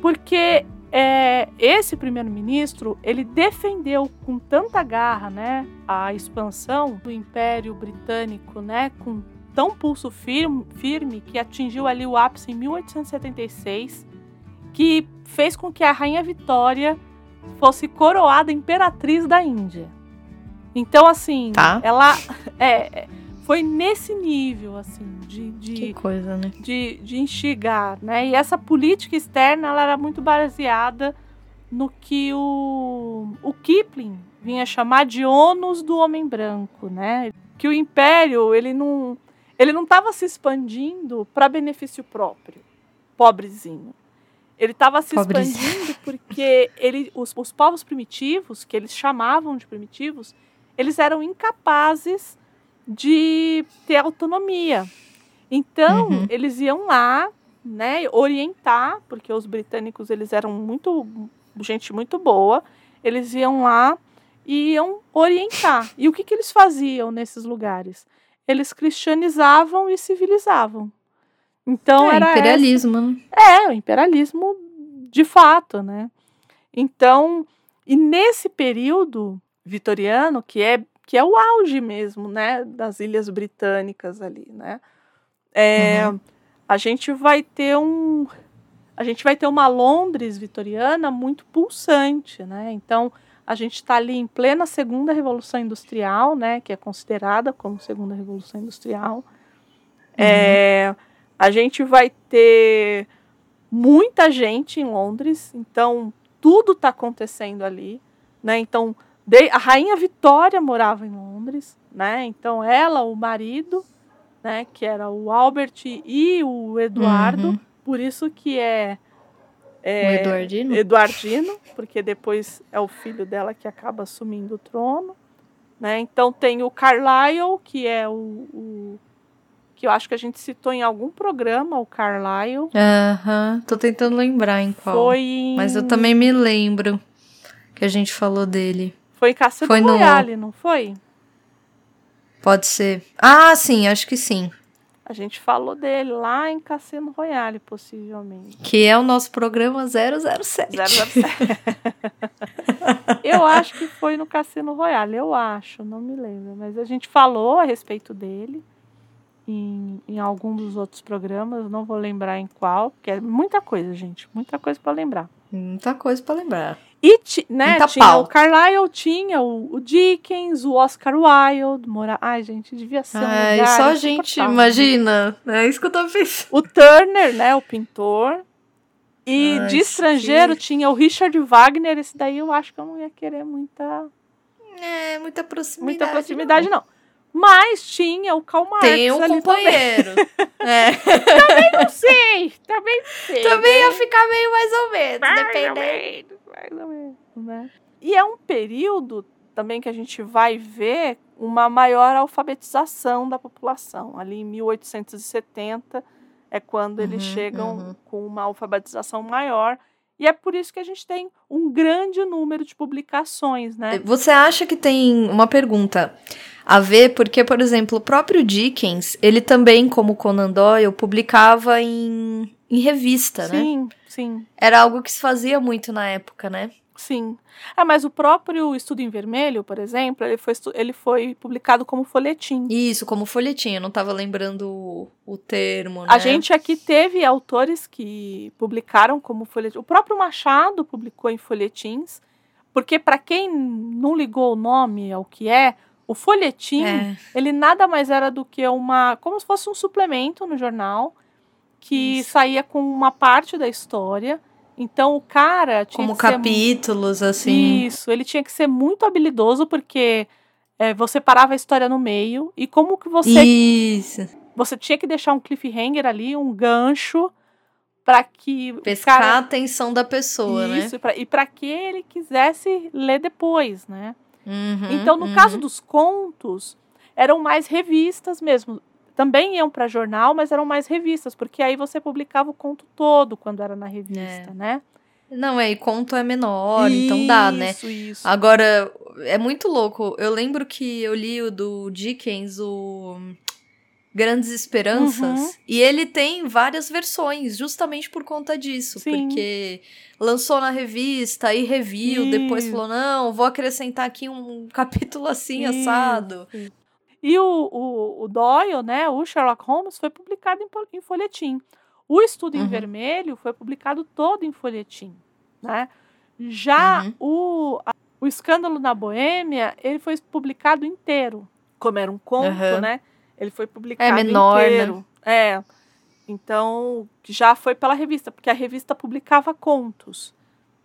Porque é, esse primeiro-ministro ele defendeu com tanta garra, né, a expansão do Império Britânico, né, com tão pulso firme, firme que atingiu ali o ápice em 1876, que fez com que a rainha Vitória fosse coroada imperatriz da Índia. Então, assim, tá. ela é, foi nesse nível, assim, de, de, que coisa, né? de, de instigar, né? E essa política externa, ela era muito baseada no que o, o Kipling vinha chamar de ônus do homem branco, né? Que o império, ele não ele não estava se expandindo para benefício próprio, pobrezinho. Ele estava se pobrezinho. expandindo porque ele, os, os povos primitivos, que eles chamavam de primitivos, eles eram incapazes de ter autonomia. Então, uhum. eles iam lá, né, orientar, porque os britânicos eles eram muito gente muito boa, eles iam lá e iam orientar. E o que, que eles faziam nesses lugares? Eles cristianizavam e civilizavam. Então é, era imperialismo. Essa... Né? É, o imperialismo de fato, né? Então, e nesse período vitoriano, que é que é o auge mesmo, né, das ilhas britânicas ali, né? É, uhum. A gente vai ter um, a gente vai ter uma Londres vitoriana muito pulsante, né? Então a gente está ali em plena segunda revolução industrial, né, que é considerada como segunda revolução industrial. Uhum. É, a gente vai ter muita gente em Londres, então tudo está acontecendo ali, né? Então a rainha Vitória morava em Londres, né? Então ela, o marido, né, que era o Albert e o Eduardo, uhum. por isso que é, é o Eduardino? Eduardino, porque depois é o filho dela que acaba assumindo o trono, né? Então tem o Carlyle, que é o, o que eu acho que a gente citou em algum programa, o Carlyle. Aham, uhum. tô tentando lembrar em qual. Foi em... Mas eu também me lembro que a gente falou dele. Foi em Cassino foi Royale, no... não foi? Pode ser. Ah, sim, acho que sim. A gente falou dele lá em Cassino Royale, possivelmente. Que é o nosso programa 007. 007. eu acho que foi no Cassino Royale, eu acho, não me lembro. Mas a gente falou a respeito dele em, em algum dos outros programas, não vou lembrar em qual, porque é muita coisa, gente, muita coisa para lembrar. Muita coisa para lembrar. E né, tinha pau. o Carlyle, tinha o, o, Dickens, o Oscar Wilde, Mora... Ai, gente, devia ser um Ai, lugar só a gente imagina. É isso que eu tô pensando. O Turner, né, o pintor. E Ai, de estrangeiro que... tinha o Richard Wagner. Esse daí eu acho que eu não ia querer muita... É, muita proximidade. Muita proximidade, não. não. Mas tinha o Karl Marx Tem um companheiro. é. Também não sei. Também não sei. Também né? ia ficar meio mais ou menos, mais dependendo. Ou menos, mais ou menos, né? E é um período também que a gente vai ver uma maior alfabetização da população. Ali em 1870 é quando eles uhum, chegam uhum. com uma alfabetização maior. E é por isso que a gente tem um grande número de publicações, né? Você acha que tem uma pergunta a ver, porque, por exemplo, o próprio Dickens, ele também, como Conan Doyle, publicava em, em revista, sim, né? Sim, sim. Era algo que se fazia muito na época, né? Sim. Ah, mas o próprio Estudo em Vermelho, por exemplo, ele foi, ele foi publicado como folhetim. Isso, como folhetim. Eu não estava lembrando o, o termo, né? A gente aqui teve autores que publicaram como folhetim. O próprio Machado publicou em folhetins, porque para quem não ligou o nome ao que é, o folhetim, é. ele nada mais era do que uma, como se fosse um suplemento no jornal que Isso. saía com uma parte da história então o cara tinha como capítulos assim. Isso, ele tinha que ser muito habilidoso porque é, você parava a história no meio e como que você Isso. você tinha que deixar um cliffhanger ali, um gancho para que pescar cara... a atenção da pessoa, Isso, né? e para que ele quisesse ler depois, né? Uhum, então, no uhum. caso dos contos, eram mais revistas mesmo também iam para jornal, mas eram mais revistas, porque aí você publicava o conto todo quando era na revista, é. né? Não, é, e conto é menor, isso, então dá, né? Isso. Agora, é muito louco. Eu lembro que eu li o do Dickens, o Grandes Esperanças, uhum. e ele tem várias versões, justamente por conta disso. Sim. Porque lançou na revista, aí reviu, depois falou: não, vou acrescentar aqui um capítulo assim, isso. assado. E o, o, o, Doyle, né, o Sherlock Holmes, foi publicado em, em folhetim. O Estudo uhum. em Vermelho foi publicado todo em folhetim, né? Já uhum. o, a, o Escândalo na Boêmia, ele foi publicado inteiro. Como era um conto, uhum. né? Ele foi publicado é menor, né? inteiro. Né? É. Então, já foi pela revista, porque a revista publicava contos.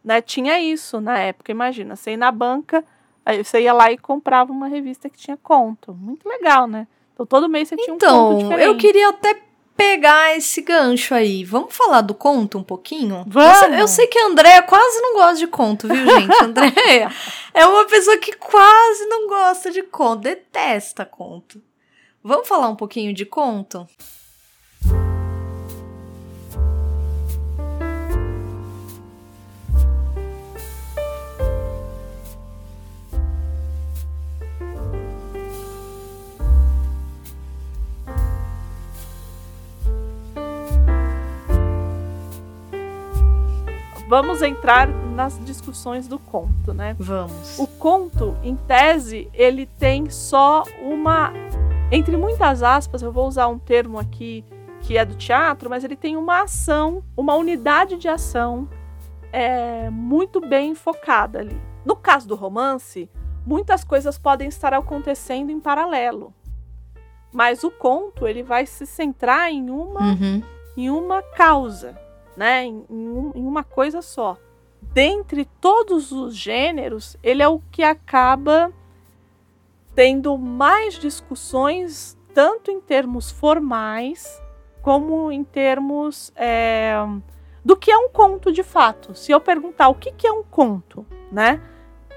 Né? Tinha isso na época, imagina. Você ir na banca, Aí você ia lá e comprava uma revista que tinha conto. Muito legal, né? Então todo mês você tinha então, um conto diferente. eu queria até pegar esse gancho aí. Vamos falar do conto um pouquinho? Vamos! Eu, eu sei que a Andréia quase não gosta de conto, viu, gente? Andréia é uma pessoa que quase não gosta de conto, detesta conto. Vamos falar um pouquinho de conto? Vamos entrar nas discussões do conto, né? Vamos. O conto, em tese, ele tem só uma. Entre muitas aspas, eu vou usar um termo aqui que é do teatro, mas ele tem uma ação, uma unidade de ação é, muito bem focada ali. No caso do romance, muitas coisas podem estar acontecendo em paralelo. Mas o conto ele vai se centrar em uma, uhum. em uma causa né, em, em uma coisa só. Dentre todos os gêneros, ele é o que acaba tendo mais discussões, tanto em termos formais, como em termos é, do que é um conto de fato. Se eu perguntar o que, que é um conto, né,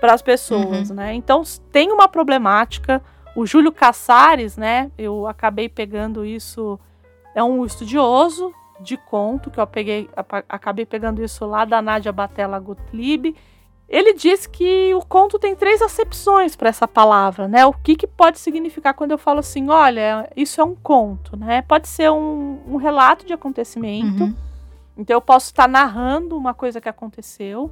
para as pessoas, uhum. né? Então tem uma problemática. O Júlio Caçares, né? Eu acabei pegando isso. É um estudioso de conto, que eu peguei, acabei pegando isso lá da Nádia Batella Gottlieb. Ele diz que o conto tem três acepções para essa palavra, né? O que, que pode significar quando eu falo assim, olha, isso é um conto, né? Pode ser um, um relato de acontecimento. Uhum. Então eu posso estar narrando uma coisa que aconteceu.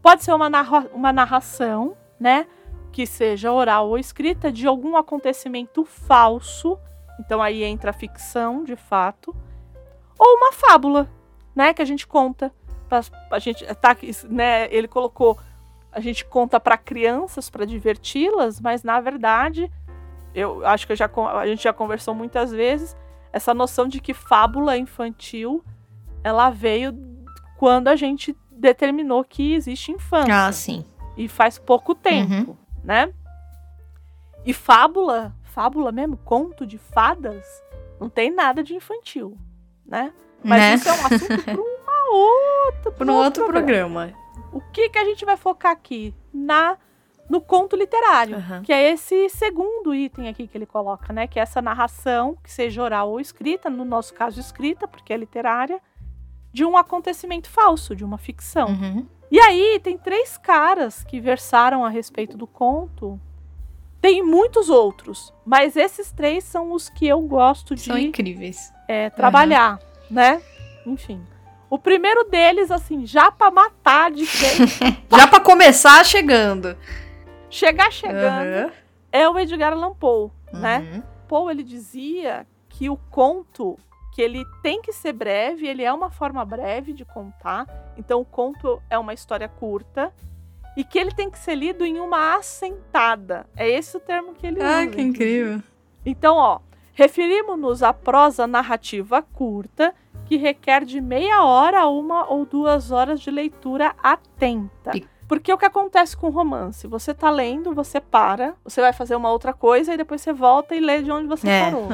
Pode ser uma, narra uma narração, né? Que seja oral ou escrita de algum acontecimento falso. Então aí entra a ficção, de fato ou uma fábula, né, que a gente conta pra, a gente tá né, ele colocou a gente conta para crianças para diverti-las, mas na verdade eu acho que eu já, a gente já conversou muitas vezes essa noção de que fábula infantil ela veio quando a gente determinou que existe infância. Ah, sim. E faz pouco tempo, uhum. né? E fábula, fábula mesmo, conto de fadas, não tem nada de infantil né? Mas né? isso é um assunto para uma outra, para um outro programa. programa. O que que a gente vai focar aqui na no conto literário, uhum. que é esse segundo item aqui que ele coloca, né? Que é essa narração, que seja oral ou escrita, no nosso caso escrita, porque é literária, de um acontecimento falso, de uma ficção. Uhum. E aí tem três caras que versaram a respeito do conto. Tem muitos outros, mas esses três são os que eu gosto de. São incríveis é, trabalhar, uhum. né? Enfim. O primeiro deles, assim, já pra matar de quem. já pra começar chegando. Chegar chegando uhum. é o Edgar Allan Poe, né? uhum. né? Poe, ele dizia que o conto que ele tem que ser breve, ele é uma forma breve de contar. Então o conto é uma história curta e que ele tem que ser lido em uma assentada. É esse o termo que ele ah, usa. Ah, que incrível. Então, ó, referimos-nos à prosa narrativa curta que requer de meia hora a uma ou duas horas de leitura atenta. Porque o que acontece com o romance? Você tá lendo, você para, você vai fazer uma outra coisa e depois você volta e lê de onde você é, parou.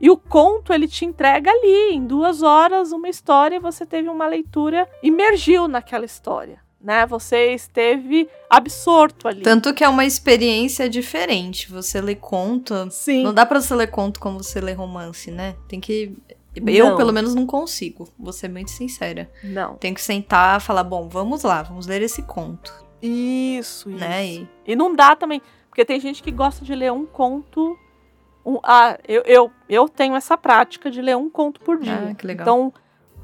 E o conto, ele te entrega ali, em duas horas, uma história e você teve uma leitura, imergiu naquela história. Né, você esteve absorto ali. Tanto que é uma experiência diferente. Você lê conto. Sim. Não dá para você ler conto como você lê romance, né? Tem que eu, pelo menos, não consigo, vou ser muito sincera. Não. Tenho que sentar e falar, bom, vamos lá, vamos ler esse conto. Isso, né? isso. E... e não dá também, porque tem gente que gosta de ler um conto. Um, ah, eu, eu, eu tenho essa prática de ler um conto por dia. Ah, que legal. Então,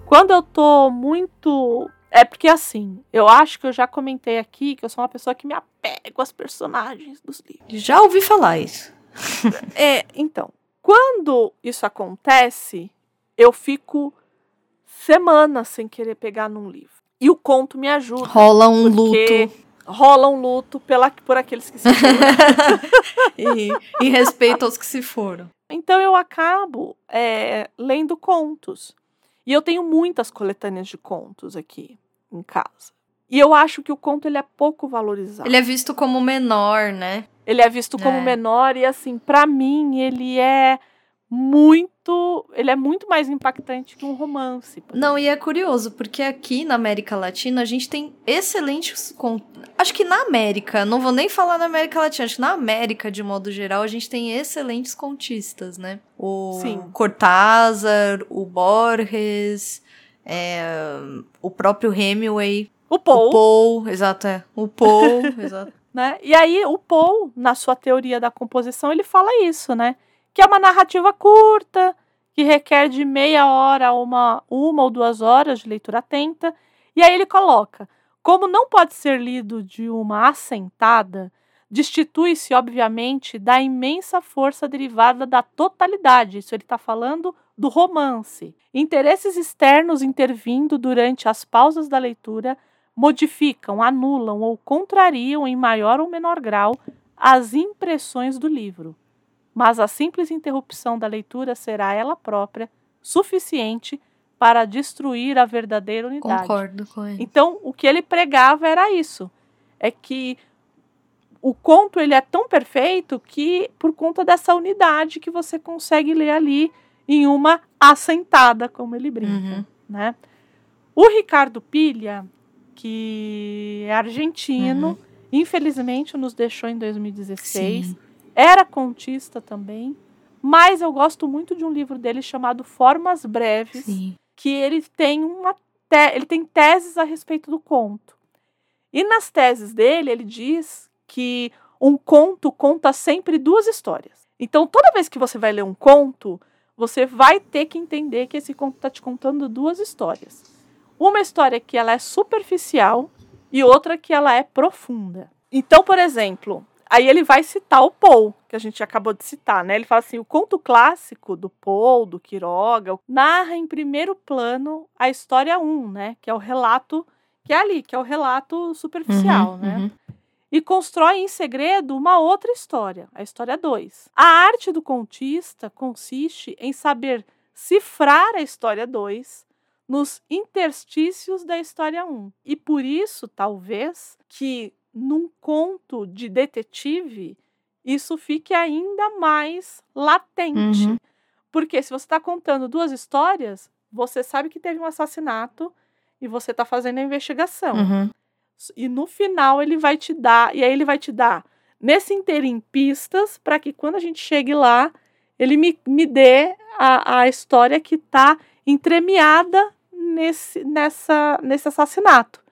quando eu tô muito. É porque assim, eu acho que eu já comentei aqui que eu sou uma pessoa que me apego às personagens dos livros. Já ouvi falar isso. é, então, quando isso acontece, eu fico semanas sem querer pegar num livro. E o conto me ajuda. Rola um luto. Rola um luto pela, por aqueles que se foram. e, e respeito aos que se foram. Então eu acabo é, lendo contos. E eu tenho muitas coletâneas de contos aqui em casa. E eu acho que o conto ele é pouco valorizado. Ele é visto como menor, né? Ele é visto como é. menor e assim, para mim ele é muito. Ele é muito mais impactante que um romance. Não, e é curioso, porque aqui na América Latina a gente tem excelentes. Acho que na América, não vou nem falar na América Latina, acho que na América, de modo geral, a gente tem excelentes contistas, né? O Sim. Cortázar, o Borges, é, o próprio Hemingway. O Paul. O Paul, exato, é. O Paul, exato. Né? E aí, o Paul, na sua teoria da composição, ele fala isso, né? que é uma narrativa curta, que requer de meia hora a uma, uma ou duas horas de leitura atenta. E aí ele coloca: como não pode ser lido de uma assentada, destitui-se, obviamente, da imensa força derivada da totalidade. Isso ele está falando do romance. Interesses externos intervindo durante as pausas da leitura modificam, anulam ou contrariam em maior ou menor grau as impressões do livro mas a simples interrupção da leitura será ela própria suficiente para destruir a verdadeira unidade. Concordo com ele. Então, o que ele pregava era isso, é que o conto ele é tão perfeito que por conta dessa unidade que você consegue ler ali em uma assentada, como ele brinca, uhum. né? O Ricardo Pilha, que é argentino, uhum. infelizmente nos deixou em 2016. Sim. Era contista também, mas eu gosto muito de um livro dele chamado Formas Breves, Sim. que ele tem uma ele tem teses a respeito do conto. E nas teses dele, ele diz que um conto conta sempre duas histórias. Então, toda vez que você vai ler um conto, você vai ter que entender que esse conto está te contando duas histórias. Uma história que ela é superficial e outra que ela é profunda. Então, por exemplo, Aí ele vai citar o Paul, que a gente acabou de citar, né? Ele fala assim: o conto clássico do Paul, do Quiroga, narra em primeiro plano a história 1, né? Que é o relato que é ali, que é o relato superficial, uhum, né? Uhum. E constrói em segredo uma outra história, a história 2. A arte do contista consiste em saber cifrar a história 2 nos interstícios da história 1. Um. E por isso, talvez, que num conto de detetive, isso fique ainda mais latente. Uhum. Porque se você está contando duas histórias, você sabe que teve um assassinato e você está fazendo a investigação. Uhum. E no final ele vai te dar, e aí ele vai te dar nesse inteirinho pistas para que quando a gente chegue lá, ele me, me dê a, a história que está entremeada nesse, nessa, nesse assassinato.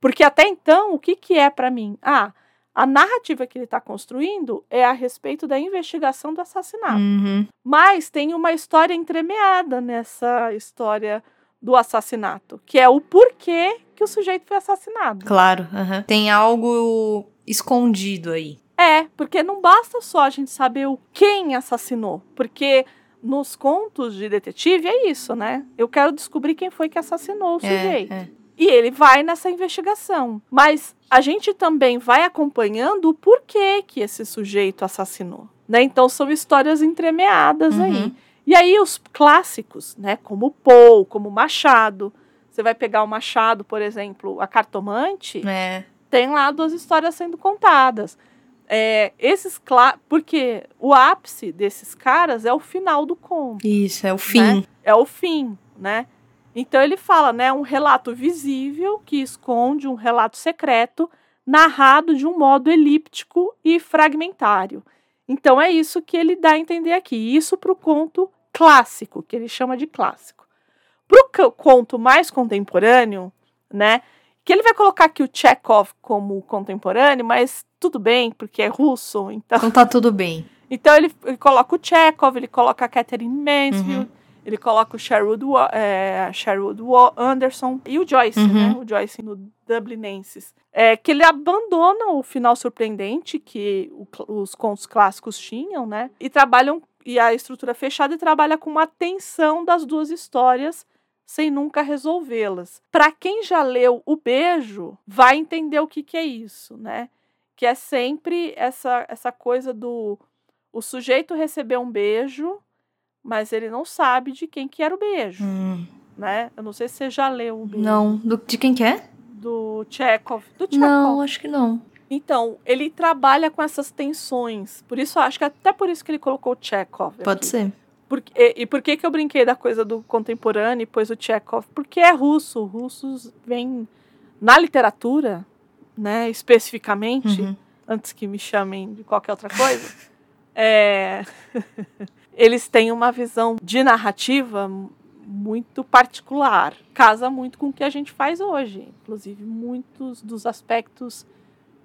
Porque até então, o que, que é para mim? Ah, a narrativa que ele está construindo é a respeito da investigação do assassinato. Uhum. Mas tem uma história entremeada nessa história do assassinato, que é o porquê que o sujeito foi assassinado. Claro, uhum. tem algo escondido aí. É, porque não basta só a gente saber o quem assassinou, porque nos contos de detetive é isso, né? Eu quero descobrir quem foi que assassinou o É, sujeito. é. E ele vai nessa investigação. Mas a gente também vai acompanhando o porquê que esse sujeito assassinou. Né? Então são histórias entremeadas Uhum. aí. E aí os clássicos, né? Como Poe, como Machado. Você vai pegar o Machado, por exemplo, a Cartomante, É. tem lá duas histórias sendo contadas. É, esses clá- porque o ápice desses caras é o final do conto Isso, é o fim. é o fim, né? Então ele fala, né, um relato visível que esconde um relato secreto narrado de um modo elíptico e fragmentário. Então é isso que ele dá a entender aqui. Isso para o conto clássico, que ele chama de clássico. Para o conto mais contemporâneo, né, que ele vai colocar aqui o Chekhov como contemporâneo, mas tudo bem, porque é russo, então Então tá tudo bem. então ele, ele coloca o Chekhov, ele coloca a Catherine Mansfield, Uhum. ele coloca o Sherwood, é, Sherwood Anderson e o Joyce, Uhum. né? O Joyce no Dublinenses. É, que ele abandona o final surpreendente que o os contos clássicos tinham, né? E trabalham, e a estrutura fechada, e trabalha com uma tensão das duas histórias sem nunca resolvê-las. Para quem já leu O Beijo, vai entender o que, que é isso, né? Que é sempre essa, essa coisa do o sujeito recebeu um beijo, mas ele não sabe de quem que era o beijo, Hum, né? Eu não sei se você já leu o beijo não. Do, de quem que é? do Chekhov. Do Chekhov. Não, acho que não. Então, ele trabalha com essas tensões. Por isso, acho que até por isso que ele colocou o Chekhov. Pode aqui. ser. Por, e, e por que, que eu brinquei da coisa do contemporâneo e pôs o Chekhov? Porque é russo. Russos vêm na literatura, né, especificamente, Uhum. antes que me chamem de qualquer outra coisa, é, eles têm uma visão de narrativa muito particular. Casa muito com o que a gente faz hoje. Inclusive, muitos dos aspectos.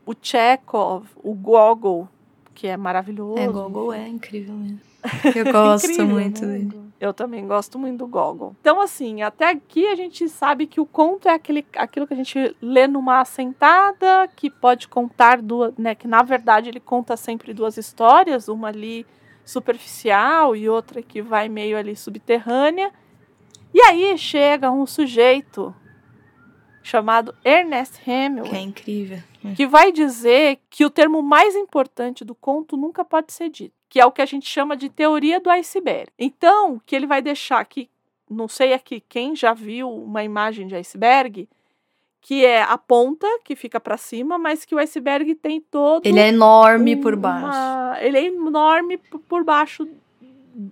O Chekhov, o Gogol, que é maravilhoso. É, Gogol é incrível mesmo. Eu gosto Incrível, muito né? dele. Eu também gosto muito do Gogol. Então, assim, até aqui a gente sabe que o conto é aquele, aquilo que a gente lê numa assentada, que pode contar duas, né? Que na verdade ele conta sempre duas histórias, uma ali superficial e outra que vai meio ali subterrânea. E aí chega um sujeito chamado Ernest Hemingway Que é incrível. que vai dizer que o termo mais importante do conto nunca pode ser dito, que é o que a gente chama de teoria do iceberg. Então, que ele vai deixar aqui, não sei aqui quem já viu uma imagem de iceberg, que é a ponta que fica para cima, mas que o iceberg tem todo Ele é enorme por baixo. uma- ele é enorme por, baixo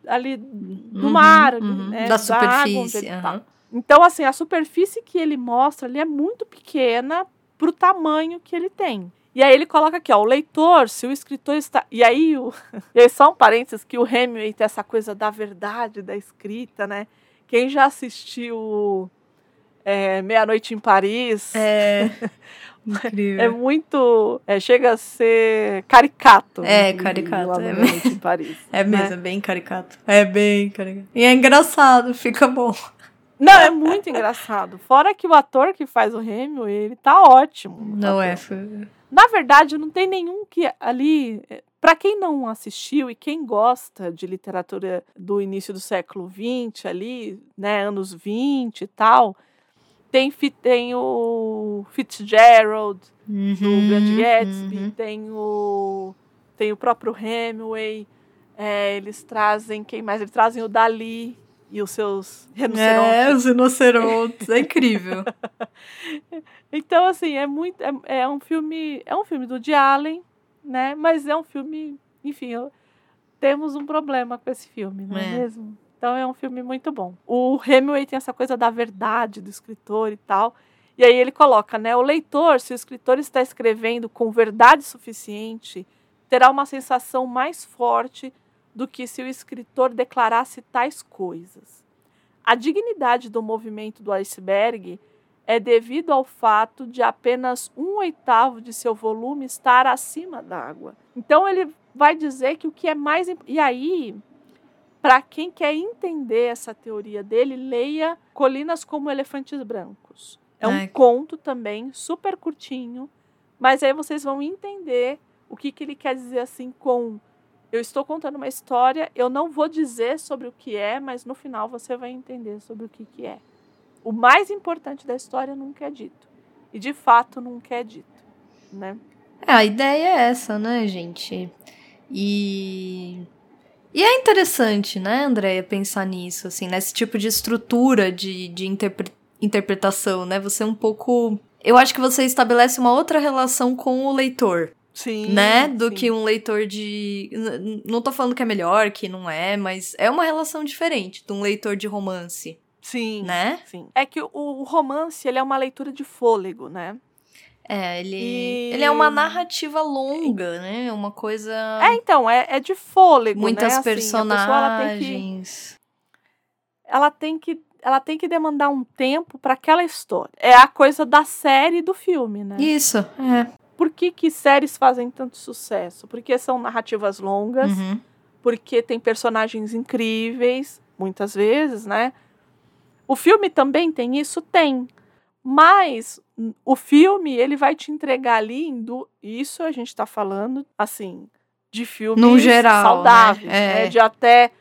ali do Uhum, mar, uhum. né, Da água onde superfície. ele tá. Então, assim, a superfície que ele mostra ali é muito pequena pro tamanho que ele tem. E aí ele coloca aqui, ó, o leitor, se o escritor está... E aí, o... e aí só um parênteses, que o Hemingway tem essa coisa da verdade, da escrita, né? Quem já assistiu é, Meia-Noite em Paris... É. É incrível. muito... é, chega a ser caricato. É, inclusive, caricato, é Meia-Noite em Paris. É né? mesmo, é bem caricato. É bem caricato. E é engraçado, fica bom. Não, é muito engraçado. Fora que o ator que faz o Hemingway, ele tá ótimo. Não é, foi... Na verdade, não tem nenhum que ali. Para quem não assistiu e quem gosta de literatura do início do século XX, ali, né, anos 20 e tal, tem, tem o Fitzgerald, do Uhum, Grande Gatsby, uhum. tem o tem o próprio Hemingway, é, eles trazem, quem mais? Eles trazem o Dali e os seus rinocerontes. É, os rinocerontes. É incrível. Então, assim, é muito. É, é um filme. É um filme do Woody Allen, né? Mas é um filme. Enfim, eu- temos um problema com esse filme, não é, É. mesmo? Então é um filme muito bom. O Hemingway tem essa coisa da verdade do escritor e tal. E aí ele coloca, né? O leitor, se o escritor está escrevendo com verdade suficiente, terá uma sensação mais forte do que se o escritor declarasse tais coisas. A dignidade do movimento do iceberg é devido ao fato de apenas um oitavo de seu volume estar acima d'água. Então ele vai dizer que o que é mais. E aí para quem quer entender essa teoria dele, leia Colinas como Elefantes Brancos. É um Ai. conto também, super curtinho, mas aí vocês vão entender o que, que ele quer dizer assim com eu estou contando uma história, eu não vou dizer sobre o que é, mas no final você vai entender sobre o que, que é. O mais importante da história nunca é dito. E de fato nunca é dito, né? É, a ideia é essa, né, gente? E. E é interessante, né, Andréia, pensar nisso, assim, nesse tipo de estrutura de, de interpre- interpretação, né? Você um pouco. Eu acho que você estabelece uma outra relação com o leitor, Sim. né? Do sim. que um leitor de. Não tô falando que é melhor, que não é, mas é uma relação diferente de um leitor de romance, Sim. né? Sim. É que o, o romance ele é uma leitura de fôlego, né? É, ele, E- ele é uma narrativa longa, né? Uma coisa. É, então, é, é de fôlego, muitas né? Assim, a pessoa, ela tem que personagens. ela tem que ela tem que demandar um tempo para aquela história. É a coisa da série e do filme, né? Isso, é. Por que, que séries fazem tanto sucesso? Porque são narrativas longas, Uhum. porque tem personagens incríveis, muitas vezes, né? O filme também tem isso? Tem. Mas o filme, ele vai te entregar ali, du- isso a gente tá falando, assim, de filmes geral, saudáveis, né? É. né? De até,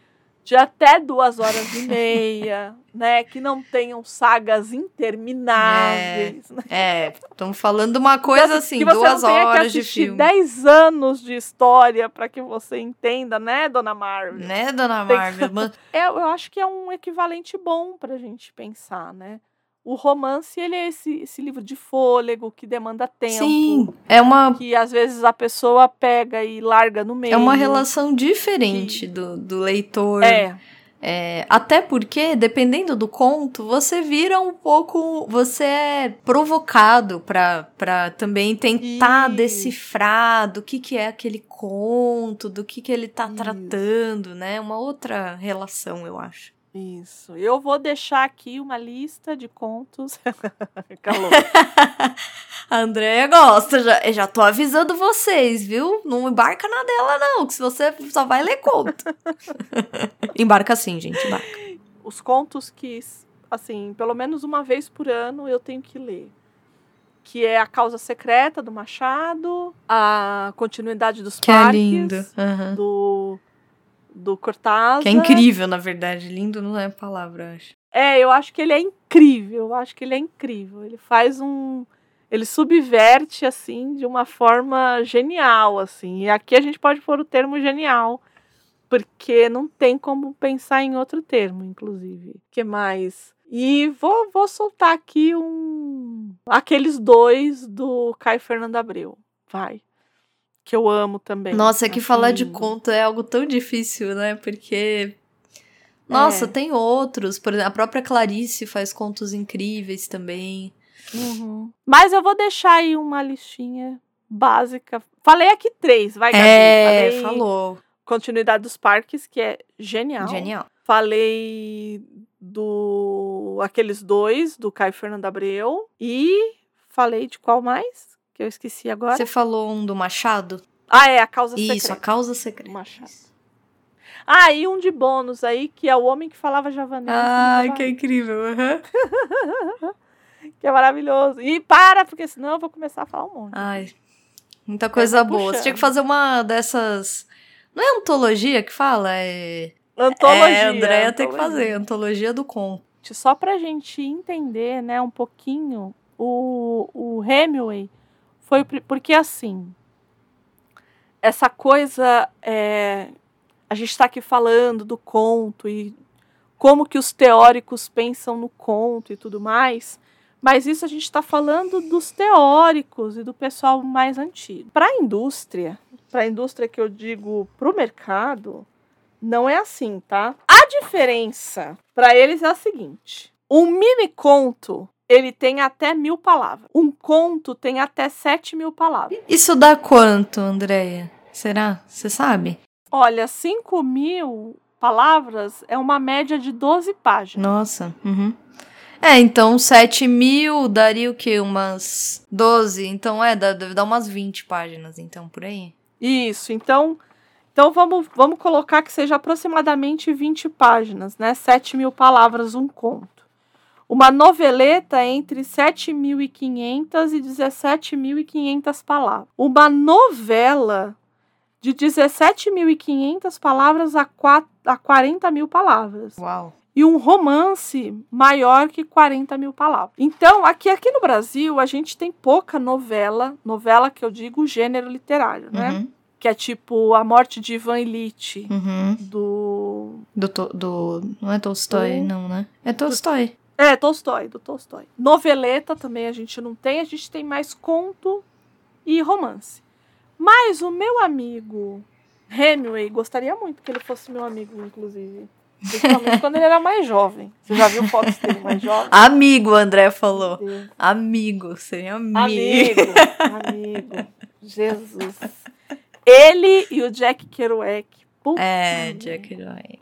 de até duas horas e meia, né? Que não tenham sagas intermináveis, né? É, estamos falando de uma coisa assim, que você duas não tenha que horas de assistir filme. 10 anos de história para que você entenda, né, Dona Marvel? Né, dona Tem- Marvel? Mas- É, eu acho que é um equivalente bom pra gente pensar, né? O romance, ele é esse, esse livro de fôlego que demanda tempo. Sim, é uma, Que às vezes a pessoa pega e larga no meio. é uma relação diferente do, do leitor. É, É, até porque, dependendo do conto, você vira um pouco. Você é provocado pra também tentar decifrar do que, que é aquele conto, do que, que ele tá tratando, né? Uma outra relação, eu acho. Isso. Eu vou deixar aqui uma lista de contos. Calou. A Andréia gosta, já, já tô avisando vocês, viu? Não embarca na dela, não, que se você só vai ler conto. embarca sim, gente, embarca. Os contos que, assim, pelo menos uma vez por ano eu tenho que ler. Que é A Causa Secreta, do Machado, A Continuidade dos Que é Parques, lindo. aham. do, do Cortázar. Que é incrível, na verdade. Lindo não é a palavra, acho. É, eu acho que ele é incrível, eu acho que ele é incrível. Ele faz um... Ele subverte, assim, de uma forma genial, assim. E aqui a gente pode pôr o termo genial, porque não tem como pensar em outro termo, inclusive. que mais? E vou, vou soltar aqui um... Aqueles dois do Caio Fernando Abreu. Vai. Que eu amo também. Nossa, é que falar de lindo. conto é algo tão difícil, né? Porque. Nossa, É. tem outros. Por exemplo, a própria Clarice faz contos incríveis também. Uhum. Mas eu vou deixar aí uma listinha básica. Falei aqui três, vai, Gabi. É, Falei falou. Continuidade dos Parques, que é genial. Genial. Falei do aqueles dois, do Caio Fernando Abreu. E falei de qual mais? Eu esqueci agora. Você falou um do Machado? Ah, é, A Causa Isso, a Secreta. causa secreta. Machado. Ah, e um de bônus aí, que é o Homem que Falava Javanês. Ai, que incrível. aham. que é maravilhoso. E para, porque senão eu vou começar a falar um monte. Ai, muita coisa vai boa. Você puxando. tinha que fazer uma dessas. Não é antologia que fala? É. Antologia. É, Andréia tem que fazer. Antologia do conto. Só pra gente entender, né, um pouquinho, o, o Hemingway foi porque assim, essa coisa, é, a gente está aqui falando do conto e como que os teóricos pensam no conto e tudo mais, mas isso a gente está falando dos teóricos e do pessoal mais antigo. Para a indústria, para a indústria que eu digo para o mercado, não é assim, tá? A diferença para eles é a seguinte: um mini conto ele tem até mil palavras. Um conto tem até sete mil palavras. Isso dá quanto, Andréia? Será? Você sabe? Olha, cinco mil palavras é uma média de 12 páginas. Nossa. Uhum. É, então 7 mil daria o quê? Umas 12? Então é, dá- deve dar umas 20 páginas, então, por aí. Isso, então Então vamos, vamos colocar que seja aproximadamente 20 páginas, né? 7 mil palavras um conto. Uma noveleta entre 7.500 e 17.500 palavras. Uma novela de 17.500 palavras a, 4, a 40 mil palavras. Uau. E um romance maior que 40 mil palavras. Então, aqui, aqui no Brasil, a gente tem pouca novela, novela que eu digo gênero literário, né? Uhum. Que é tipo A Morte de Ivan Illich, Uhum. do... Do, do. Não é Tolstói, Do- não, né? É Tolstói. É, Tolstói, do Tolstói. Noveleta também a gente não tem, a gente tem mais conto e romance. Mas o meu amigo Hemingway, gostaria muito que ele fosse meu amigo, inclusive. Principalmente quando ele era mais jovem. Você já viu fotos dele mais jovem? Amigo, o André falou. Amigo, seria amigo. Amigo, amigo. Jesus. Ele e o Jack Kerouac. Puta É, merda. Jack Ryan.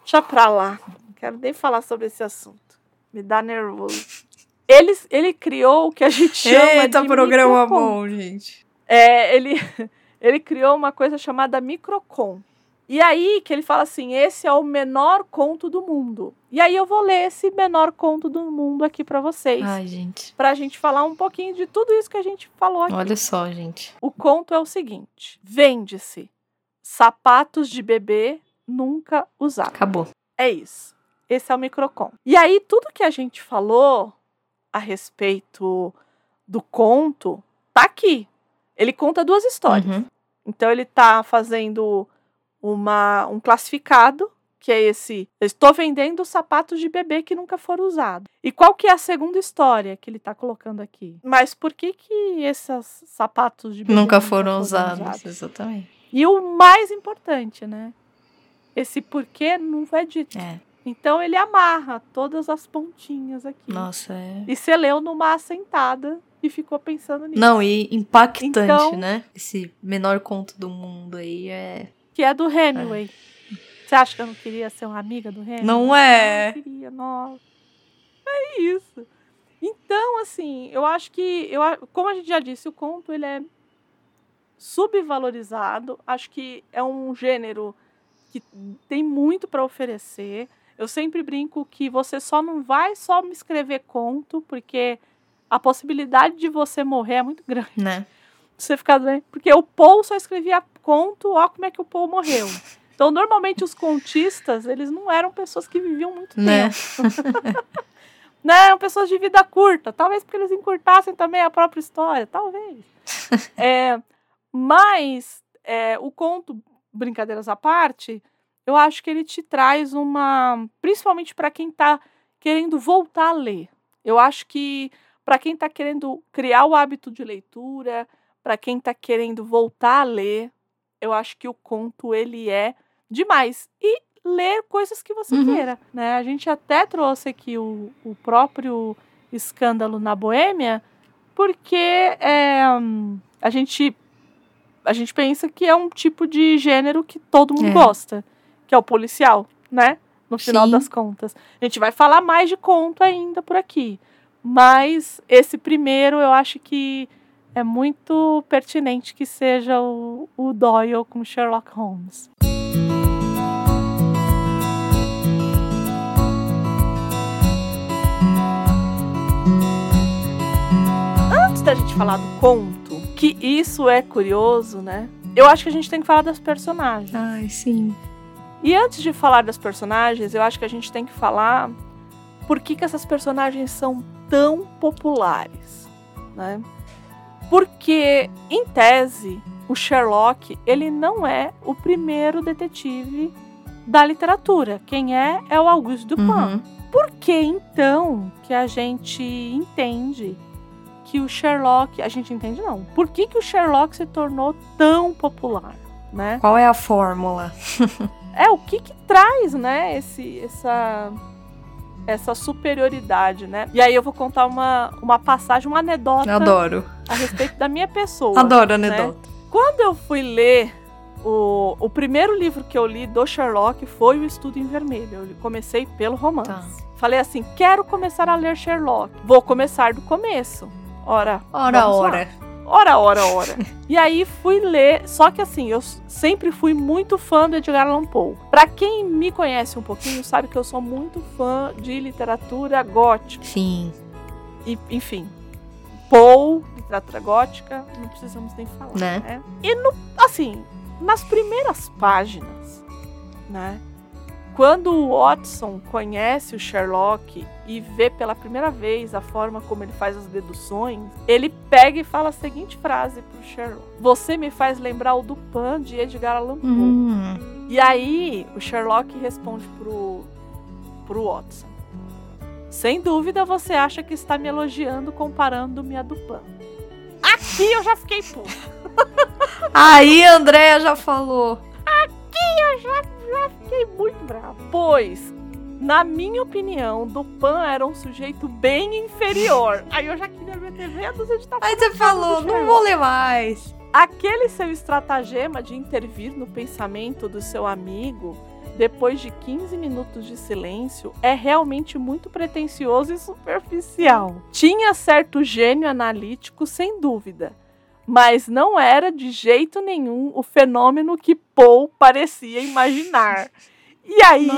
Deixa pra lá. Não quero nem falar sobre esse assunto. Me dá nervoso. Ele, ele criou o que a gente chama Eita, de programa microcon. bom, gente. É, ele, ele criou uma coisa chamada microcon. E aí que ele fala assim, esse é o menor conto do mundo. E aí eu vou ler esse menor conto do mundo aqui pra vocês. Ai, gente. Pra gente falar um pouquinho de tudo isso que a gente falou aqui. Olha só, gente. O conto é o seguinte: vende-se sapatos de bebê nunca usados. Acabou. É isso. Esse é o microcon. E aí, tudo que a gente falou a respeito do conto tá aqui. Ele conta duas histórias. Uhum. Então, ele tá fazendo uma, um classificado, que é esse: eu estou vendendo sapatos de bebê que nunca foram usados. E qual que é a segunda história que ele tá colocando aqui? Mas por que que esses sapatos de bebê Nunca foram usados, exatamente. E o mais importante, né? Esse porquê não é dito. É. Então ele amarra todas as pontinhas aqui. Nossa, é. E você leu numa assentada e ficou pensando nisso. Não, e impactante, Então- né? Esse menor conto do mundo aí é. Que é do Hemingway. Você acha que eu não queria ser uma amiga do Hemingway? Não é. Eu não queria, nossa. É isso. Então, assim, eu acho que, eu, como a gente já disse, o conto ele é subvalorizado. Acho que é um gênero que tem muito para oferecer. Eu sempre brinco que você só não vai só me escrever conto, porque a possibilidade de você morrer é muito grande. Né? Você ficar doente. Porque o Paul só escrevia conto, ó como é que o Paul morreu. Então, normalmente, os contistas, eles não eram pessoas que viviam muito Né? tempo. Né? Eram pessoas de vida curta. Talvez porque eles encurtassem também a própria história. Talvez. É, mas é, o conto, brincadeiras à parte, eu acho que ele te traz uma. Principalmente para quem está querendo voltar a ler. Eu acho que para quem está querendo criar o hábito de leitura, para quem está querendo voltar a ler, eu acho que o conto ele é demais. E ler coisas que você Uhum. queira. Né? A gente até trouxe aqui o, o próprio escândalo na Boêmia, porque é, a gente a gente pensa que é um tipo de gênero que todo mundo É. gosta, que é o policial, né? No final Sim. das contas. A gente vai falar mais de conto ainda por aqui. Mas esse primeiro eu acho que é muito pertinente que seja o, o Doyle com Sherlock Holmes. Antes da gente falar do conto, que isso é curioso, né? Eu acho que a gente tem que falar das personagens. Ai, sim. E antes de falar das personagens, eu acho que a gente tem que falar por que, que essas personagens são tão populares, né? Porque, em tese, o Sherlock, ele não é o primeiro detetive da literatura. Quem é, é o Auguste Dupin. Uhum. Por que, então, que a gente entende que o Sherlock... A gente entende, não. Por que, que o Sherlock se tornou tão popular, né? Qual é a fórmula? é o que que traz, né, esse, essa, essa superioridade, né? E aí eu vou contar uma, uma passagem, uma anedota Adoro. a respeito da minha pessoa. Adoro anedota. Quando eu fui ler o, o primeiro livro que eu li do Sherlock foi o Estudo em Vermelho. Eu comecei pelo romance. Tá. Falei assim, quero começar a ler Sherlock. Vou começar do começo. Ora, Ora, vamos lá. Ora. ora, ora, e aí fui ler, só que assim, eu sempre fui muito fã do Edgar Allan Poe. Pra quem me conhece um pouquinho, sabe que eu sou muito fã de literatura gótica. Sim. E, enfim, Poe, literatura gótica, não precisamos nem falar, né? né? E no, assim, nas primeiras páginas, né? Quando o Watson conhece o Sherlock e vê pela primeira vez a forma como ele faz as deduções, ele pega e fala a seguinte frase pro Sherlock: Você me faz lembrar o Dupin de Edgar Allan Poe. Hum. E aí o Sherlock responde pro, pro Watson: Sem dúvida você acha que está me elogiando comparando-me a Dupin. Aqui eu já fiquei puto. aí a Andrea já falou. Aqui eu já já fiquei muito bravo. Pois, na minha opinião, Dupan era um sujeito bem inferior. Aí eu já queria meter meia dúzia de Aí você falou, não vou ler mais. Aquele seu estratagema de intervir no pensamento do seu amigo depois de 15 minutos de silêncio é realmente muito pretensioso e superficial. Tinha certo gênio analítico, sem dúvida, mas não era de jeito nenhum o fenômeno que Paul parecia imaginar. E aí,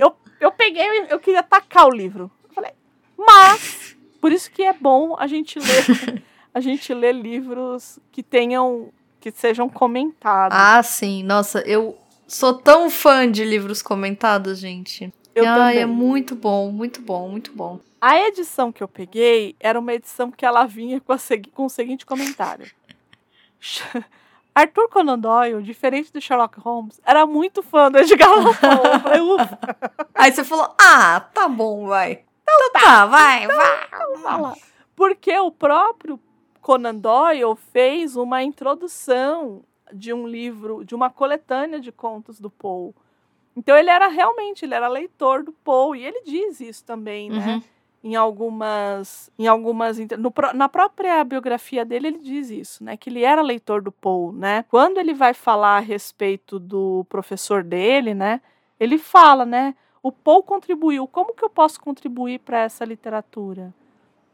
eu, eu peguei, eu queria tacar o livro. Eu falei, mas, por isso que é bom a gente ler, a gente ler livros que tenham, que sejam comentados. Ah, sim. Nossa, eu sou tão fã de livros comentados, gente. Eu Ai, também. é muito bom, muito bom, muito bom. A edição que eu peguei era uma edição que ela vinha com, a, com o seguinte comentário. Arthur Conan Doyle, diferente do Sherlock Holmes, era muito fã do Edgar Allan Poe. Aí você falou, ah, tá bom, vai. Então, então tá, vai, então, vai. Então, vai lá. Porque o próprio Conan Doyle fez uma introdução de um livro, de uma coletânea de contos do Poe. Então ele era realmente, ele era leitor do Poe, e ele diz isso também, né? Uhum em algumas em algumas no, na própria biografia dele ele diz isso, né, que ele era leitor do Poe, né? Quando ele vai falar a respeito do professor dele, né, ele fala, né, o Poe contribuiu, como que eu posso contribuir para essa literatura,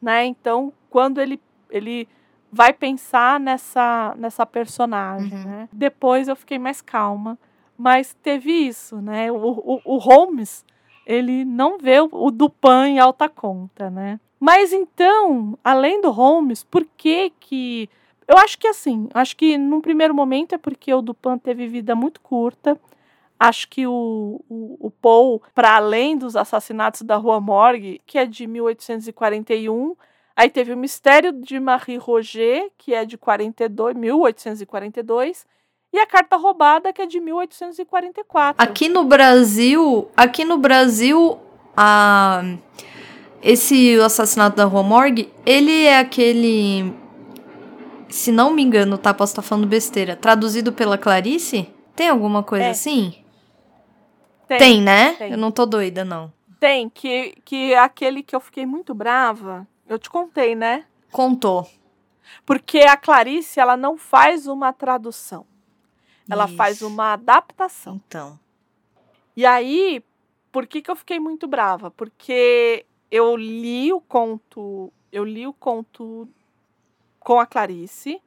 né? Então, quando ele ele vai pensar nessa nessa personagem, uhum. né? Depois eu fiquei mais calma, mas teve isso, né? O, o, o Holmes ele não vê o Dupan em alta conta, né? Mas então, além do Holmes, por que que eu acho que assim, acho que num primeiro momento é porque o Dupan teve vida muito curta. Acho que o, o, o Paul, para além dos assassinatos da Rua Morgue, que é de 1841, aí teve o Mistério de Marie Roger, que é de 42, 1842, e a carta roubada que é de 1844. Aqui no Brasil, aqui no Brasil, a esse assassinato da Rua Morgue, ele é aquele se não me engano, tá, posso estar tá falando besteira, traduzido pela Clarice? Tem alguma coisa é. assim? Tem, Tem né? Tem. Eu não tô doida, não. Tem, que, que aquele que eu fiquei muito brava, eu te contei, né? Contou. Porque a Clarice, ela não faz uma tradução. Ela Isso. faz uma adaptação. Então. E aí, por que, que eu fiquei muito brava? Porque eu li o conto, eu li o conto com a Clarice,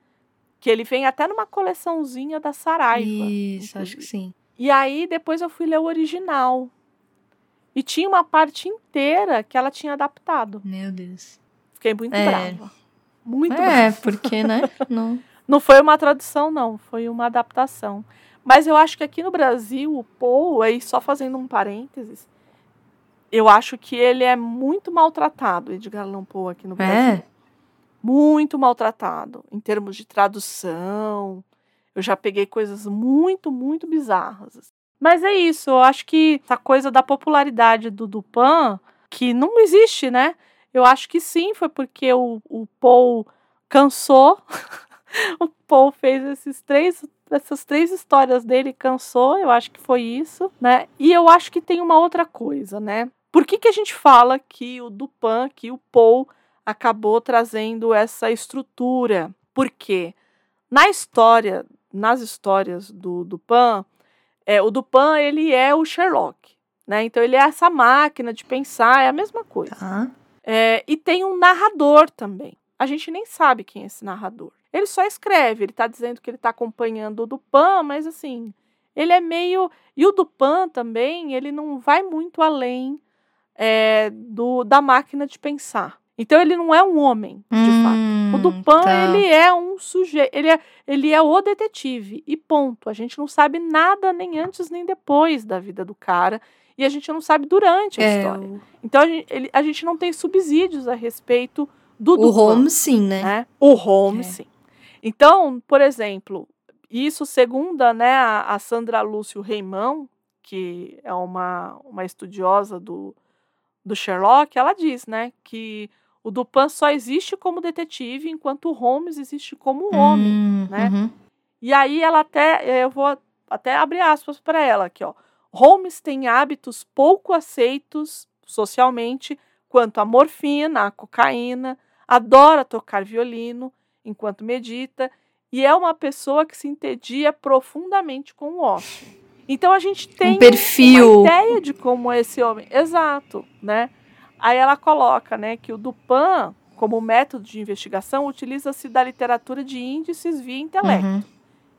que ele vem até numa coleçãozinha da Saraiva. Isso, inclusive. acho que sim. E aí depois eu fui ler o original. E tinha uma parte inteira que ela tinha adaptado. Meu Deus. Fiquei muito é. brava. Muito é, brava. É, porque, né? Não. Não foi uma tradução, não, foi uma adaptação. Mas eu acho que aqui no Brasil, o Poe, aí só fazendo um parênteses, eu acho que ele é muito maltratado, Edgar Allan Poe, aqui no Brasil. É? Muito maltratado, em termos de tradução. Eu já peguei coisas muito, muito bizarras. Mas é isso, eu acho que essa coisa da popularidade do Dupin, que não existe, né? Eu acho que sim, foi porque o, o Poe cansou o Paul fez esses três, essas três histórias dele, cansou, eu acho que foi isso, né? E eu acho que tem uma outra coisa, né? Por que, que a gente fala que o Dupin, que o Paul acabou trazendo essa estrutura? Porque na história, nas histórias do Dupin, é, o Dupin ele é o Sherlock, né? Então ele é essa máquina de pensar, é a mesma coisa. Tá. É, e tem um narrador também. A gente nem sabe quem é esse narrador. Ele só escreve, ele está dizendo que ele está acompanhando o Dupan, mas assim, ele é meio. E o Dupan também, ele não vai muito além é, do, da máquina de pensar. Então ele não é um homem, de hum, fato. O Dupan, tá. ele é um sujeito, ele é, ele é o detetive, e ponto. A gente não sabe nada nem antes nem depois da vida do cara, e a gente não sabe durante a é, história. Então a gente, ele, a gente não tem subsídios a respeito do Dupan. O Holmes sim, né? né? O Holmes é. sim. Então, por exemplo, isso segundo né, a, Sandra Lúcio Reimão, que é uma, uma estudiosa do, do Sherlock, ela diz, né, que o Dupin só existe como detetive enquanto o Holmes existe como homem, hum, né? Uhum. E aí ela até, eu vou até abrir aspas para ela aqui, ó. Holmes tem hábitos pouco aceitos socialmente quanto a morfina, a cocaína, adora tocar violino enquanto medita e é uma pessoa que se entedia profundamente com o ócio. Então a gente tem um perfil. uma ideia de como é esse homem. Exato, né? Aí ela coloca, né, que o Dupin, como método de investigação, utiliza-se da literatura de índices via intelecto, uhum.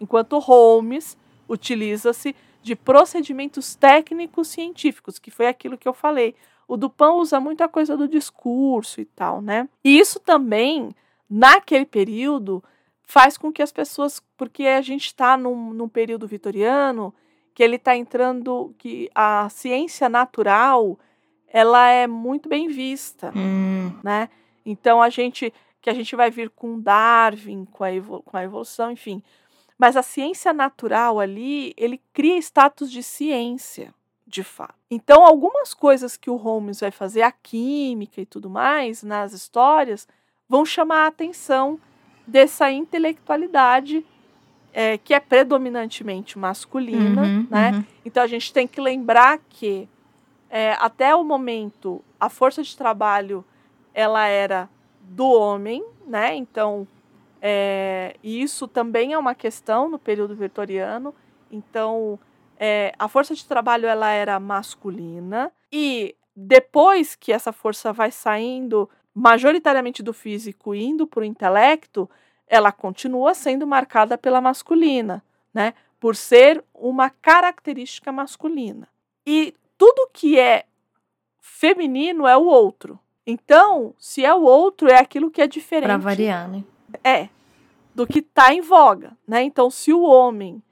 enquanto Holmes utiliza-se de procedimentos técnicos científicos, que foi aquilo que eu falei. O Dupin usa muita coisa do discurso e tal, né? E isso também, naquele período, faz com que as pessoas, porque a gente está num, num período vitoriano, que ele está entrando, que a ciência natural ela é muito bem vista, hum. né? Então a gente que a gente vai vir com Darwin, com a, com a evolução, enfim. Mas a ciência natural ali, ele cria status de ciência, de fato. Então, algumas coisas que o Holmes vai fazer, a química e tudo mais, nas histórias, vão chamar a atenção dessa intelectualidade é, que é predominantemente masculina, uhum, né? Uhum. Então, a gente tem que lembrar que é, até o momento, a força de trabalho ela era do homem, né? Então, é, isso também é uma questão no período vitoriano. Então, é, a força de trabalho ela era masculina e depois que essa força vai saindo majoritariamente do físico indo para o intelecto, ela continua sendo marcada pela masculina, né? Por ser uma característica masculina. E tudo que é feminino é o outro. Então, se é o outro, é aquilo que é diferente. Para variar, né? É. Do que está em voga, né? Então, se o homem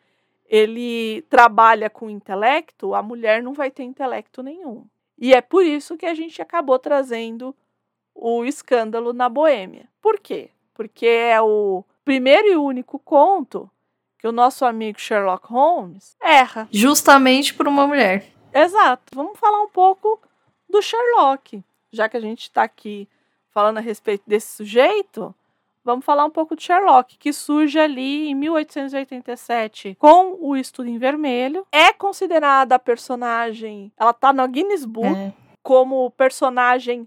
ele trabalha com intelecto, a mulher não vai ter intelecto nenhum. E é por isso que a gente acabou trazendo o escândalo na Boêmia. Por quê? Porque é o primeiro e único conto que o nosso amigo Sherlock Holmes erra. Justamente por uma mulher. Exato. Vamos falar um pouco do Sherlock. Já que a gente está aqui falando a respeito desse sujeito, vamos falar um pouco de Sherlock, que surge ali em 1887 com o Estudo em Vermelho. É considerada a personagem, ela está no Guinness Book é. como personagem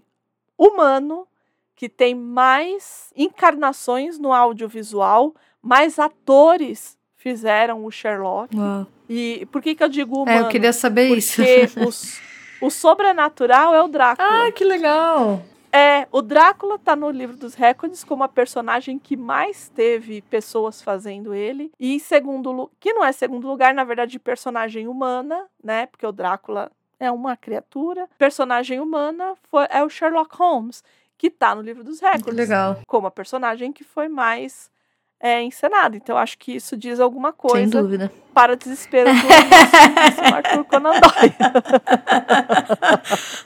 humano que tem mais encarnações no audiovisual, mais atores fizeram o Sherlock. Uau. E por que, que eu digo humano? É, eu queria saber Porque isso. Porque o sobrenatural é o Drácula. Ah, que legal! É, o Drácula tá no livro dos recordes como a personagem que mais teve pessoas fazendo ele. E em segundo que não é segundo lugar, na verdade, personagem humana, né? Porque o Drácula é uma criatura. Personagem humana foi, é o Sherlock Holmes, que tá no livro dos recordes. Legal. Como a personagem que foi mais é, encenado. Então, acho que isso diz alguma coisa. Sem dúvida. Para desespero do nosso Arthur Conan Doyle.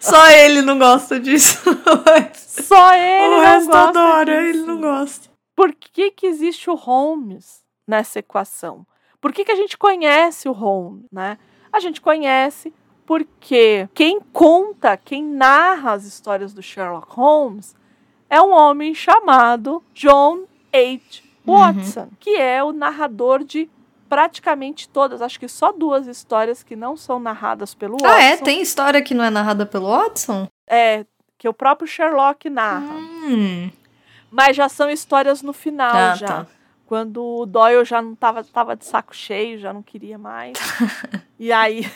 Só ele não gosta disso. Só ele o não resto gosta adora, disso. ele não gosta. Por que, que existe o Holmes nessa equação? Por que, que a gente conhece o Holmes, né? A gente conhece porque quem conta, quem narra as histórias do Sherlock Holmes é um homem chamado John H. Watson, uhum. que é o narrador de praticamente todas, acho que só duas histórias que não são narradas pelo Watson. Ah, é? Tem história que não é narrada pelo Watson? É, que o próprio Sherlock narra. Hum. Mas já são histórias no final, ah, já. Tá. Quando o Doyle já não tava, tava de saco cheio, já não queria mais. e aí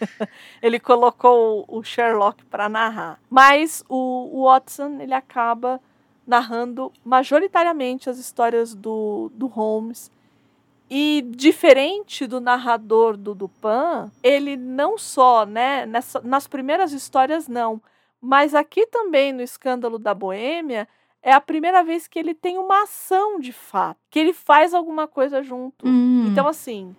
ele colocou o Sherlock para narrar. Mas o, o Watson, ele acaba narrando majoritariamente as histórias do, do Holmes. E diferente do narrador do Dupin, ele não só, né, nessa, nas primeiras histórias não, mas aqui também no Escândalo da Boêmia, é a primeira vez que ele tem uma ação de fato, que ele faz alguma coisa junto. Hum. Então, assim,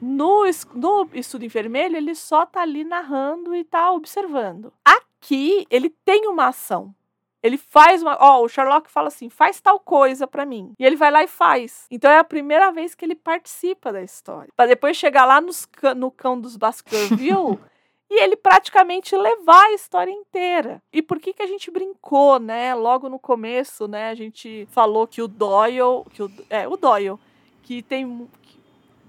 no, no Estudo em Vermelho, ele só tá ali narrando e tá observando. Aqui, ele tem uma ação. Ele faz uma. Ó, o Sherlock fala assim: faz tal coisa para mim. E ele vai lá e faz. Então é a primeira vez que ele participa da história. Para depois chegar lá nos, no cão dos Baskerville e ele praticamente levar a história inteira. E por que que a gente brincou, né? Logo no começo, né? A gente falou que o Doyle, que o, é, o Doyle, que tem que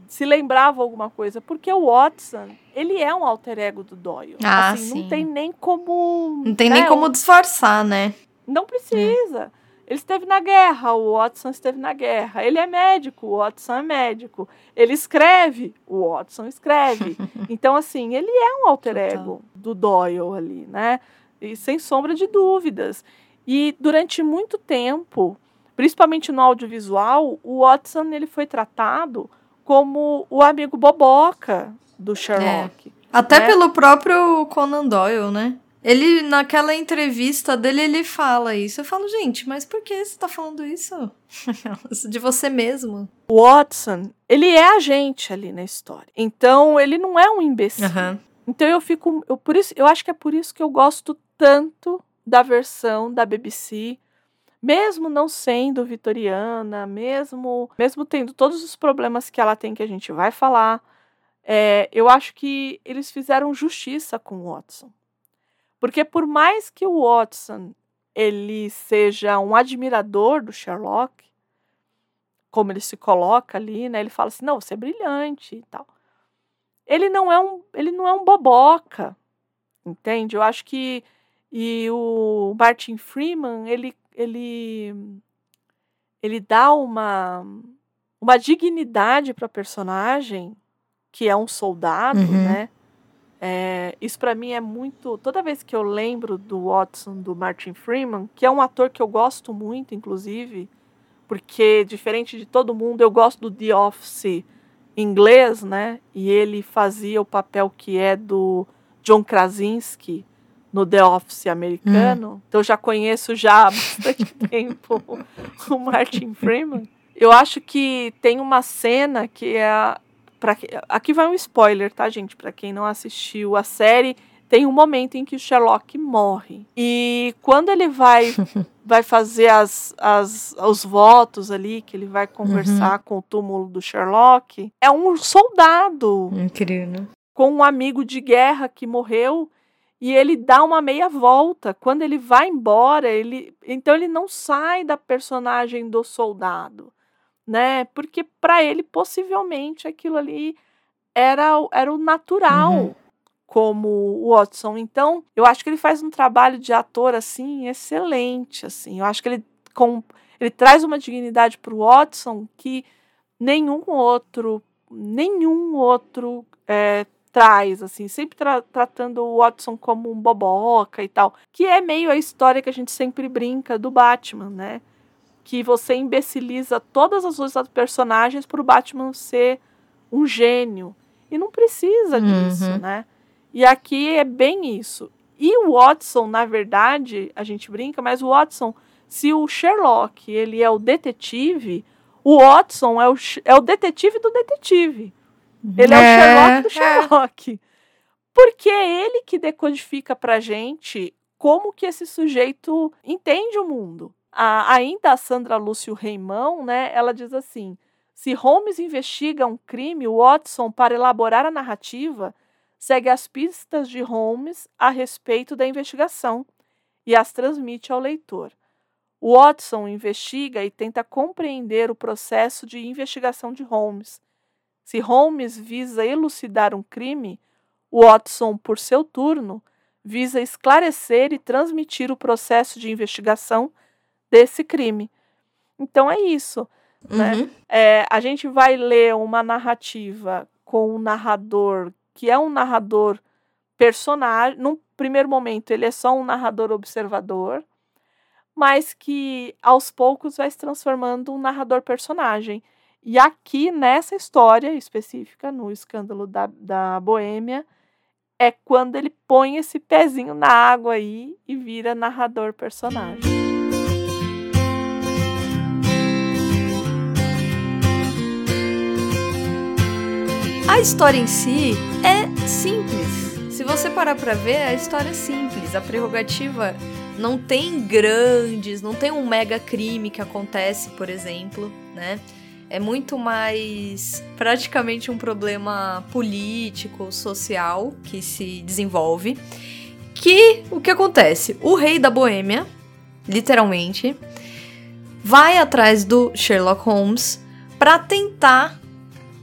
se lembrava alguma coisa, porque o Watson, ele é um alter ego do Doyle. Ah, assim, sim. não tem nem como, Não tem né, nem como disfarçar, né? não precisa. Ele esteve na guerra, o Watson esteve na guerra. Ele é médico, o Watson é médico. Ele escreve, o Watson escreve. então, assim, ele é um alter ego do Doyle ali, né? E sem sombra de dúvidas. E durante muito tempo, principalmente no audiovisual, o Watson ele foi tratado como o amigo boboca do Sherlock. Até né? pelo próprio Conan Doyle, né? Ele, naquela entrevista dele, ele fala isso. Eu falo, gente, mas por que você tá falando isso? De você mesmo. O Watson, ele é a gente ali na história. Então, ele não é um imbecil. Aham. Então eu fico, eu por isso, eu acho que é por isso que eu gosto tanto da versão da BBC, mesmo não sendo vitoriana, mesmo mesmo tendo todos os problemas que ela tem que a gente vai falar, é, eu acho que eles fizeram justiça com o Watson, porque por mais que o Watson ele seja um admirador do Sherlock, como ele se coloca ali, né? Ele fala assim, não, você é brilhante e tal ele não é um ele não é um boboca entende eu acho que e o Martin Freeman ele ele ele dá uma uma dignidade para personagem que é um soldado Uhum. né É, isso para mim é muito toda vez que eu lembro do Watson do Martin Freeman que é um ator que eu gosto muito inclusive porque diferente de todo mundo eu gosto do The Office inglês, né? E ele fazia o papel que é do John Krasinski no The Office americano. Então eu já conheço já há bastante tempo o Martin Freeman. Eu acho que tem uma cena que é pra, que- aqui vai um spoiler, tá, gente? Para quem não assistiu a série, tem um momento em que o Sherlock morre. E quando ele vai vai fazer as, as, os votos ali, que ele vai conversar com o túmulo do Sherlock, é um soldado Incrível. com um amigo de guerra que morreu e ele dá uma meia volta. Quando ele vai embora, ele então ele não sai da personagem do soldado, né? Porque para ele possivelmente aquilo ali era, o- era o natural Uhum. como o Watson. Então, eu acho que ele faz um trabalho de ator assim excelente, assim. Eu acho que ele com ele traz uma dignidade para o Watson que nenhum outro nenhum outro é, traz, assim, sempre tra- tratando o Watson como um boboca e tal, que é meio a história que a gente sempre brinca do Batman, né? Que você imbeciliza todas as outras personagens para o Batman ser um gênio. E não precisa disso, Uhum. né? E aqui é bem isso. E o Watson, na verdade, a gente brinca, mas o Watson, se o Sherlock ele é o detetive, o Watson é o, é o detetive do detetive. Ele é, o É, Sherlock do é. Sherlock. Porque é ele que decodifica pra gente como que esse sujeito entende o mundo. A- ainda a Sandra Lúcio Reimão, né, ela diz assim: se Holmes investiga um crime, Watson, para elaborar a narrativa, segue as pistas de Holmes a respeito da investigação e as transmite ao leitor. Watson investiga e tenta compreender o processo de investigação de Holmes. Se Holmes visa elucidar um crime, Watson, por seu turno, visa esclarecer e transmitir o processo de investigação desse crime. Então é isso. né? Uhum. É, a gente vai ler uma narrativa com um narrador que é um narrador personagem. Num primeiro momento, ele é só um narrador observador, mas que aos poucos vai se transformando um narrador personagem. E aqui, nessa história específica, no escândalo da, da Boêmia, é quando ele põe esse pezinho na água aí e vira narrador personagem. A história em si é simples. Se você parar para ver, a história é simples. A prerrogativa não tem grandes, não tem um mega crime que acontece, por exemplo, né? É muito mais praticamente um problema político, social que se desenvolve. Que o que acontece? O rei da Boêmia, literalmente, vai atrás do Sherlock Holmes para tentar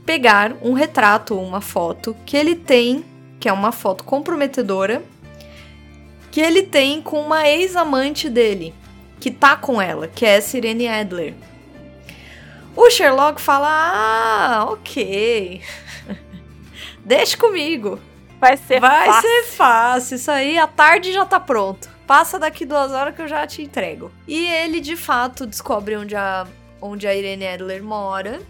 pegar um retrato ou uma foto que ele tem, que é uma foto comprometedora, que ele tem com uma ex-amante dele, que tá com ela, que é Sirene Adler. O Sherlock fala: Ah, ok. Deixa comigo. Vai ser Vai fácil. ser fácil. Isso aí, a tarde já tá pronto. Passa daqui duas horas que eu já te entrego. E ele, de fato, descobre onde a, onde a Irene Adler mora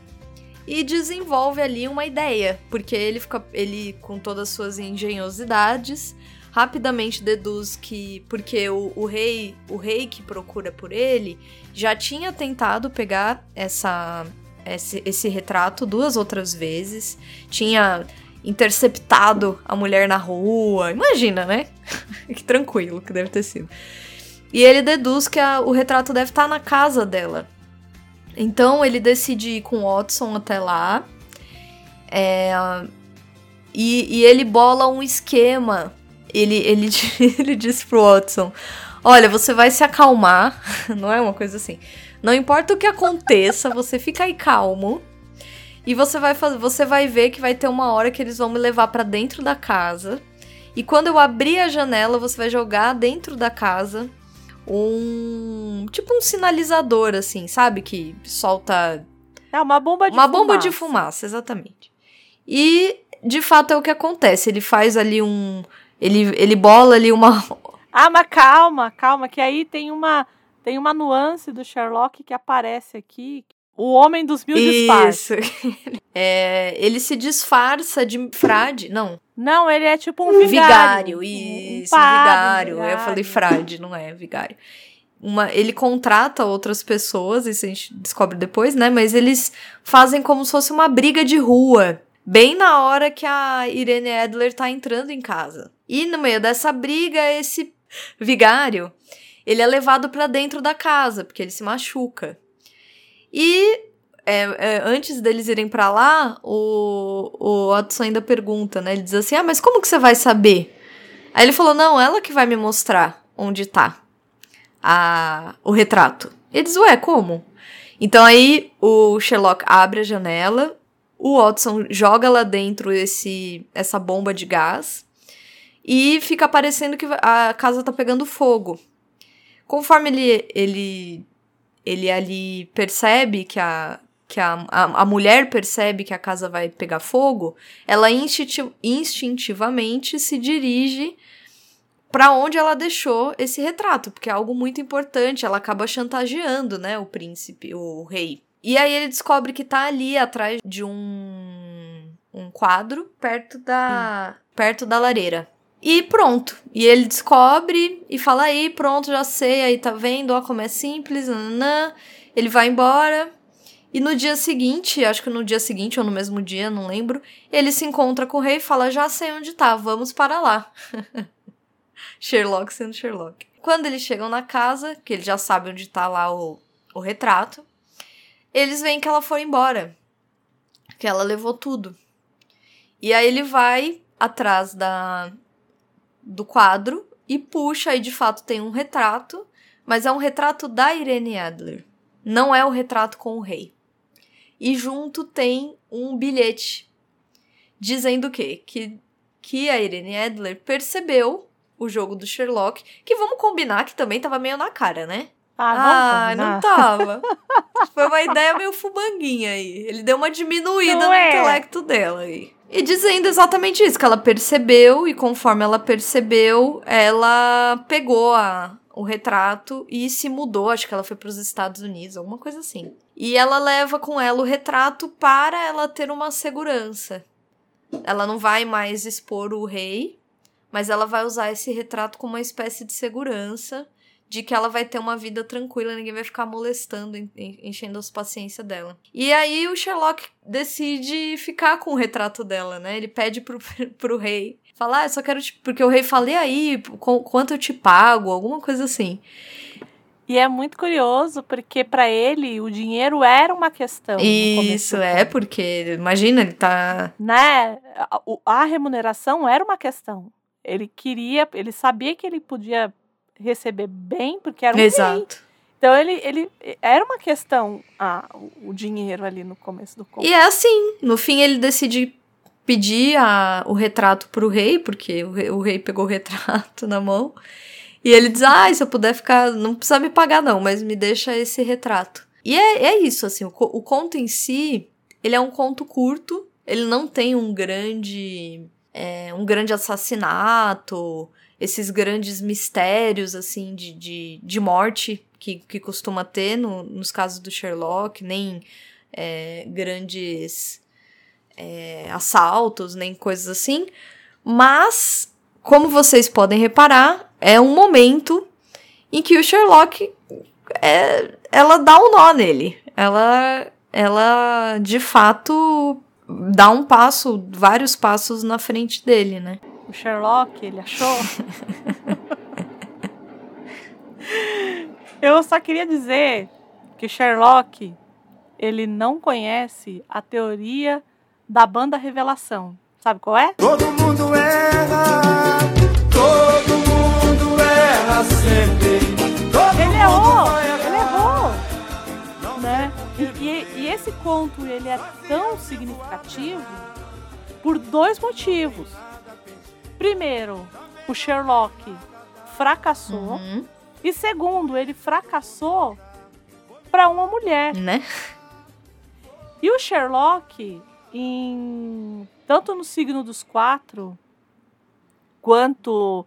e desenvolve ali uma ideia, porque ele fica ele com todas as suas engenhosidades rapidamente deduz que porque o, o rei o rei que procura por ele já tinha tentado pegar essa esse, esse retrato duas outras vezes tinha interceptado a mulher na rua imagina né? Que tranquilo que deve ter sido. E ele deduz que a, o retrato deve estar na casa dela então ele decide ir com o Watson até lá. É, e, e, ele bola um esquema. Ele, ele, ele diz pro Watson: Olha, você vai se acalmar. Não é uma coisa assim. Não importa o que aconteça, você fica aí calmo. E você vai, você vai ver que vai ter uma hora que eles vão me levar para dentro da casa. E quando eu abrir a janela, você vai jogar dentro da casa um tipo um sinalizador assim, sabe que solta é uma bomba de uma fumaça. bomba de fumaça, exatamente. E de fato é o que acontece. Ele faz ali um ele ele bola ali uma Ah, mas calma, calma, que aí tem uma tem uma nuance do Sherlock que aparece aqui. O homem dos mil disfarces. Isso. é, ele se disfarça de frade. Não. Não, ele é tipo um vigário. Vigário, isso, um vigário. vigário. Eu falei frade, não é vigário. Uma, ele contrata outras pessoas, isso a gente descobre depois, né? Mas eles fazem como se fosse uma briga de rua. Bem na hora que a Irene Adler tá entrando em casa. E no meio dessa briga, esse vigário, ele é levado para dentro da casa, porque ele se machuca. E é, é, antes deles irem para lá, o, o Watson ainda pergunta, né? Ele diz assim: Ah, mas como que você vai saber? Aí ele falou: Não, ela que vai me mostrar onde tá a, o retrato. Ele diz: Ué, como? Então aí o Sherlock abre a janela, o Watson joga lá dentro esse, essa bomba de gás e fica parecendo que a casa tá pegando fogo. Conforme ele, ele ele ali percebe que a que a, a, a, mulher percebe que a casa vai pegar fogo, ela instinti instintivamente se dirige para onde ela deixou esse retrato, porque é algo muito importante, ela acaba chantageando, né, o príncipe, o rei. E aí ele descobre que tá ali atrás de um um quadro perto da hum. perto da lareira. E pronto. E ele descobre e fala aí, pronto, já sei, aí tá vendo, ó, como é simples, nanã. Ele vai embora. E no dia seguinte, acho que no dia seguinte ou no mesmo dia, não lembro, ele se encontra com o rei e fala: Já sei onde tá, vamos para lá. Sherlock sendo Sherlock. Quando eles chegam na casa, que ele já sabe onde tá lá o, o retrato, eles veem que ela foi embora. Que ela levou tudo. E aí ele vai atrás da, do quadro e puxa, e de fato tem um retrato, mas é um retrato da Irene Adler. Não é o retrato com o rei. E junto tem um bilhete dizendo o quê? Que, que a Irene Adler percebeu o jogo do Sherlock, que vamos combinar que também tava meio na cara, né? Ah, ah não tava. Foi uma ideia meio fubanguinha aí. Ele deu uma diminuída não no é. intelecto dela aí. E dizendo exatamente isso, que ela percebeu, e conforme ela percebeu, ela pegou a, o retrato e se mudou, acho que ela foi para os Estados Unidos, alguma coisa assim. E ela leva com ela o retrato para ela ter uma segurança. Ela não vai mais expor o rei, mas ela vai usar esse retrato como uma espécie de segurança de que ela vai ter uma vida tranquila, ninguém vai ficar molestando, enchendo as paciência dela. E aí o Sherlock decide ficar com o retrato dela, né? Ele pede pro, pro rei. Falar, ah, eu só quero te... Porque o rei fala, e aí, quanto eu te pago? Alguma coisa assim. E é muito curioso, porque para ele o dinheiro era uma questão. Isso, é, porque imagina, ele tá. Né? A, a remuneração era uma questão. Ele queria, ele sabia que ele podia receber bem, porque era um Exato. Rei. Então ele, ele era uma questão ah, o, o dinheiro ali no começo do conto. E é assim, no fim ele decide pedir a, o retrato pro rei, porque o rei, o rei pegou o retrato na mão. E ele diz: Ah, se eu puder ficar, não precisa me pagar, não, mas me deixa esse retrato. E é, é isso, assim, o, o conto em si, ele é um conto curto, ele não tem um grande. É, um grande assassinato, esses grandes mistérios, assim, de, de, de morte que, que costuma ter no, nos casos do Sherlock, nem é, grandes é, assaltos, nem coisas assim. Mas, como vocês podem reparar, é um momento em que o Sherlock é, ela dá um nó nele. Ela, ela de fato dá um passo, vários passos na frente dele, né? o Sherlock, ele achou. Eu só queria dizer que Sherlock, ele não conhece a teoria da banda revelação. Sabe qual é? Todo mundo erra, todo mundo erra sempre. Todo ele errou, ele errou. Né? E, e, e esse conto ele é tão significativo por dois motivos. Primeiro, o Sherlock fracassou. Uhum. E segundo, ele fracassou para uma mulher. Né? E o Sherlock, em tanto no signo dos quatro, quanto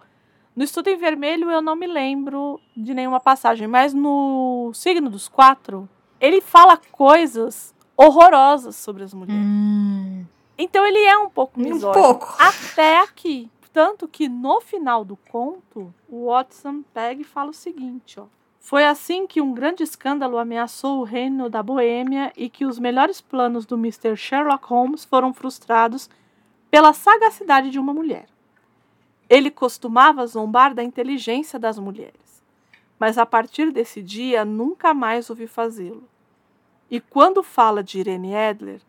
no Estudo em Vermelho, eu não me lembro de nenhuma passagem, mas no signo dos quatro, ele fala coisas horrorosas sobre as mulheres. Hum. Então ele é um pouco misógino. Um pouco. Até aqui. Tanto que no final do conto, o Watson pega e fala o seguinte, ó. Foi assim que um grande escândalo ameaçou o reino da Boêmia e que os melhores planos do Mr. Sherlock Holmes foram frustrados pela sagacidade de uma mulher. Ele costumava zombar da inteligência das mulheres, mas a partir desse dia nunca mais ouvi fazê-lo. E quando fala de Irene Adler,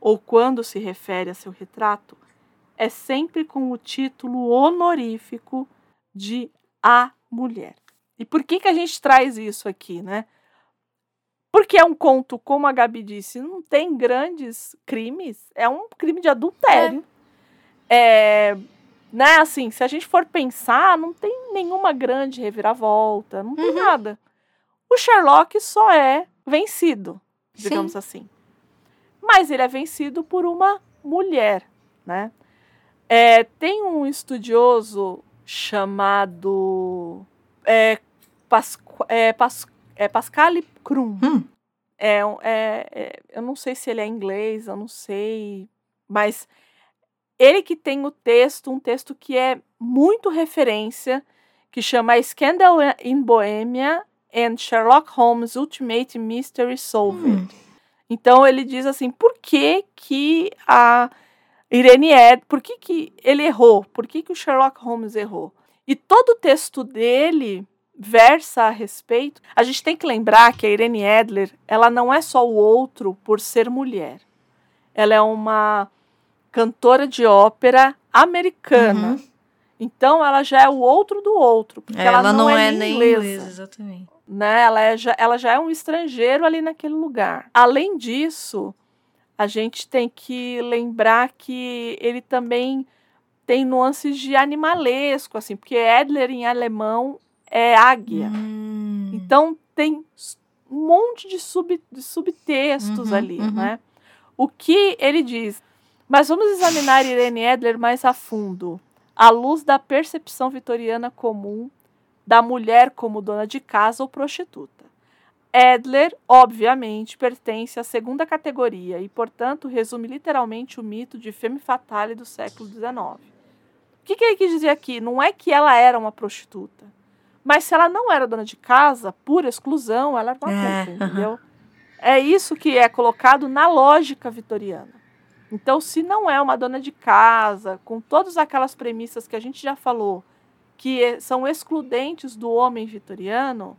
ou quando se refere a seu retrato, é sempre com o título honorífico de a mulher. E por que, que a gente traz isso aqui, né? Porque é um conto, como a Gabi disse, não tem grandes crimes, é um crime de adultério. É. é né, assim, se a gente for pensar, não tem nenhuma grande reviravolta, não tem uhum. nada. O Sherlock só é vencido, digamos Sim. assim. Mas ele é vencido por uma mulher, né? É, tem um estudioso chamado é, Pas, é, Pas, é Pascal Krum. Hum. É, é, é, eu não sei se ele é inglês, eu não sei, mas ele que tem o texto, um texto que é muito referência, que chama Scandal in Bohemia and Sherlock Holmes Ultimate Mystery Solved. Hum. Então ele diz assim, por que que a Irene Ed, por que, que ele errou? Por que, que o Sherlock Holmes errou? E todo o texto dele versa a respeito. A gente tem que lembrar que a Irene Adler, ela não é só o outro por ser mulher. Ela é uma cantora de ópera americana. Uhum. Então ela já é o outro do outro, porque ela, ela não, não, é, é nem inglesa. inglesa exatamente. Né? Ela, é, já, ela já é um estrangeiro ali naquele lugar. Além disso, a gente tem que lembrar que ele também tem nuances de animalesco, assim, porque Edler em alemão é águia. Hum. Então tem um monte de, sub, de subtextos uhum, ali, uhum. né? O que ele diz? Mas vamos examinar Irene Edler mais a fundo, à luz da percepção vitoriana comum da mulher como dona de casa ou prostituta. Adler, obviamente, pertence à segunda categoria e, portanto, resume literalmente o mito de femme fatale do século XIX. O que, que ele quis dizer aqui? Não é que ela era uma prostituta, mas se ela não era dona de casa, por exclusão, ela era uma É, puta, entendeu? É isso que é colocado na lógica vitoriana. Então, se não é uma dona de casa, com todas aquelas premissas que a gente já falou, que é- são excludentes do homem vitoriano,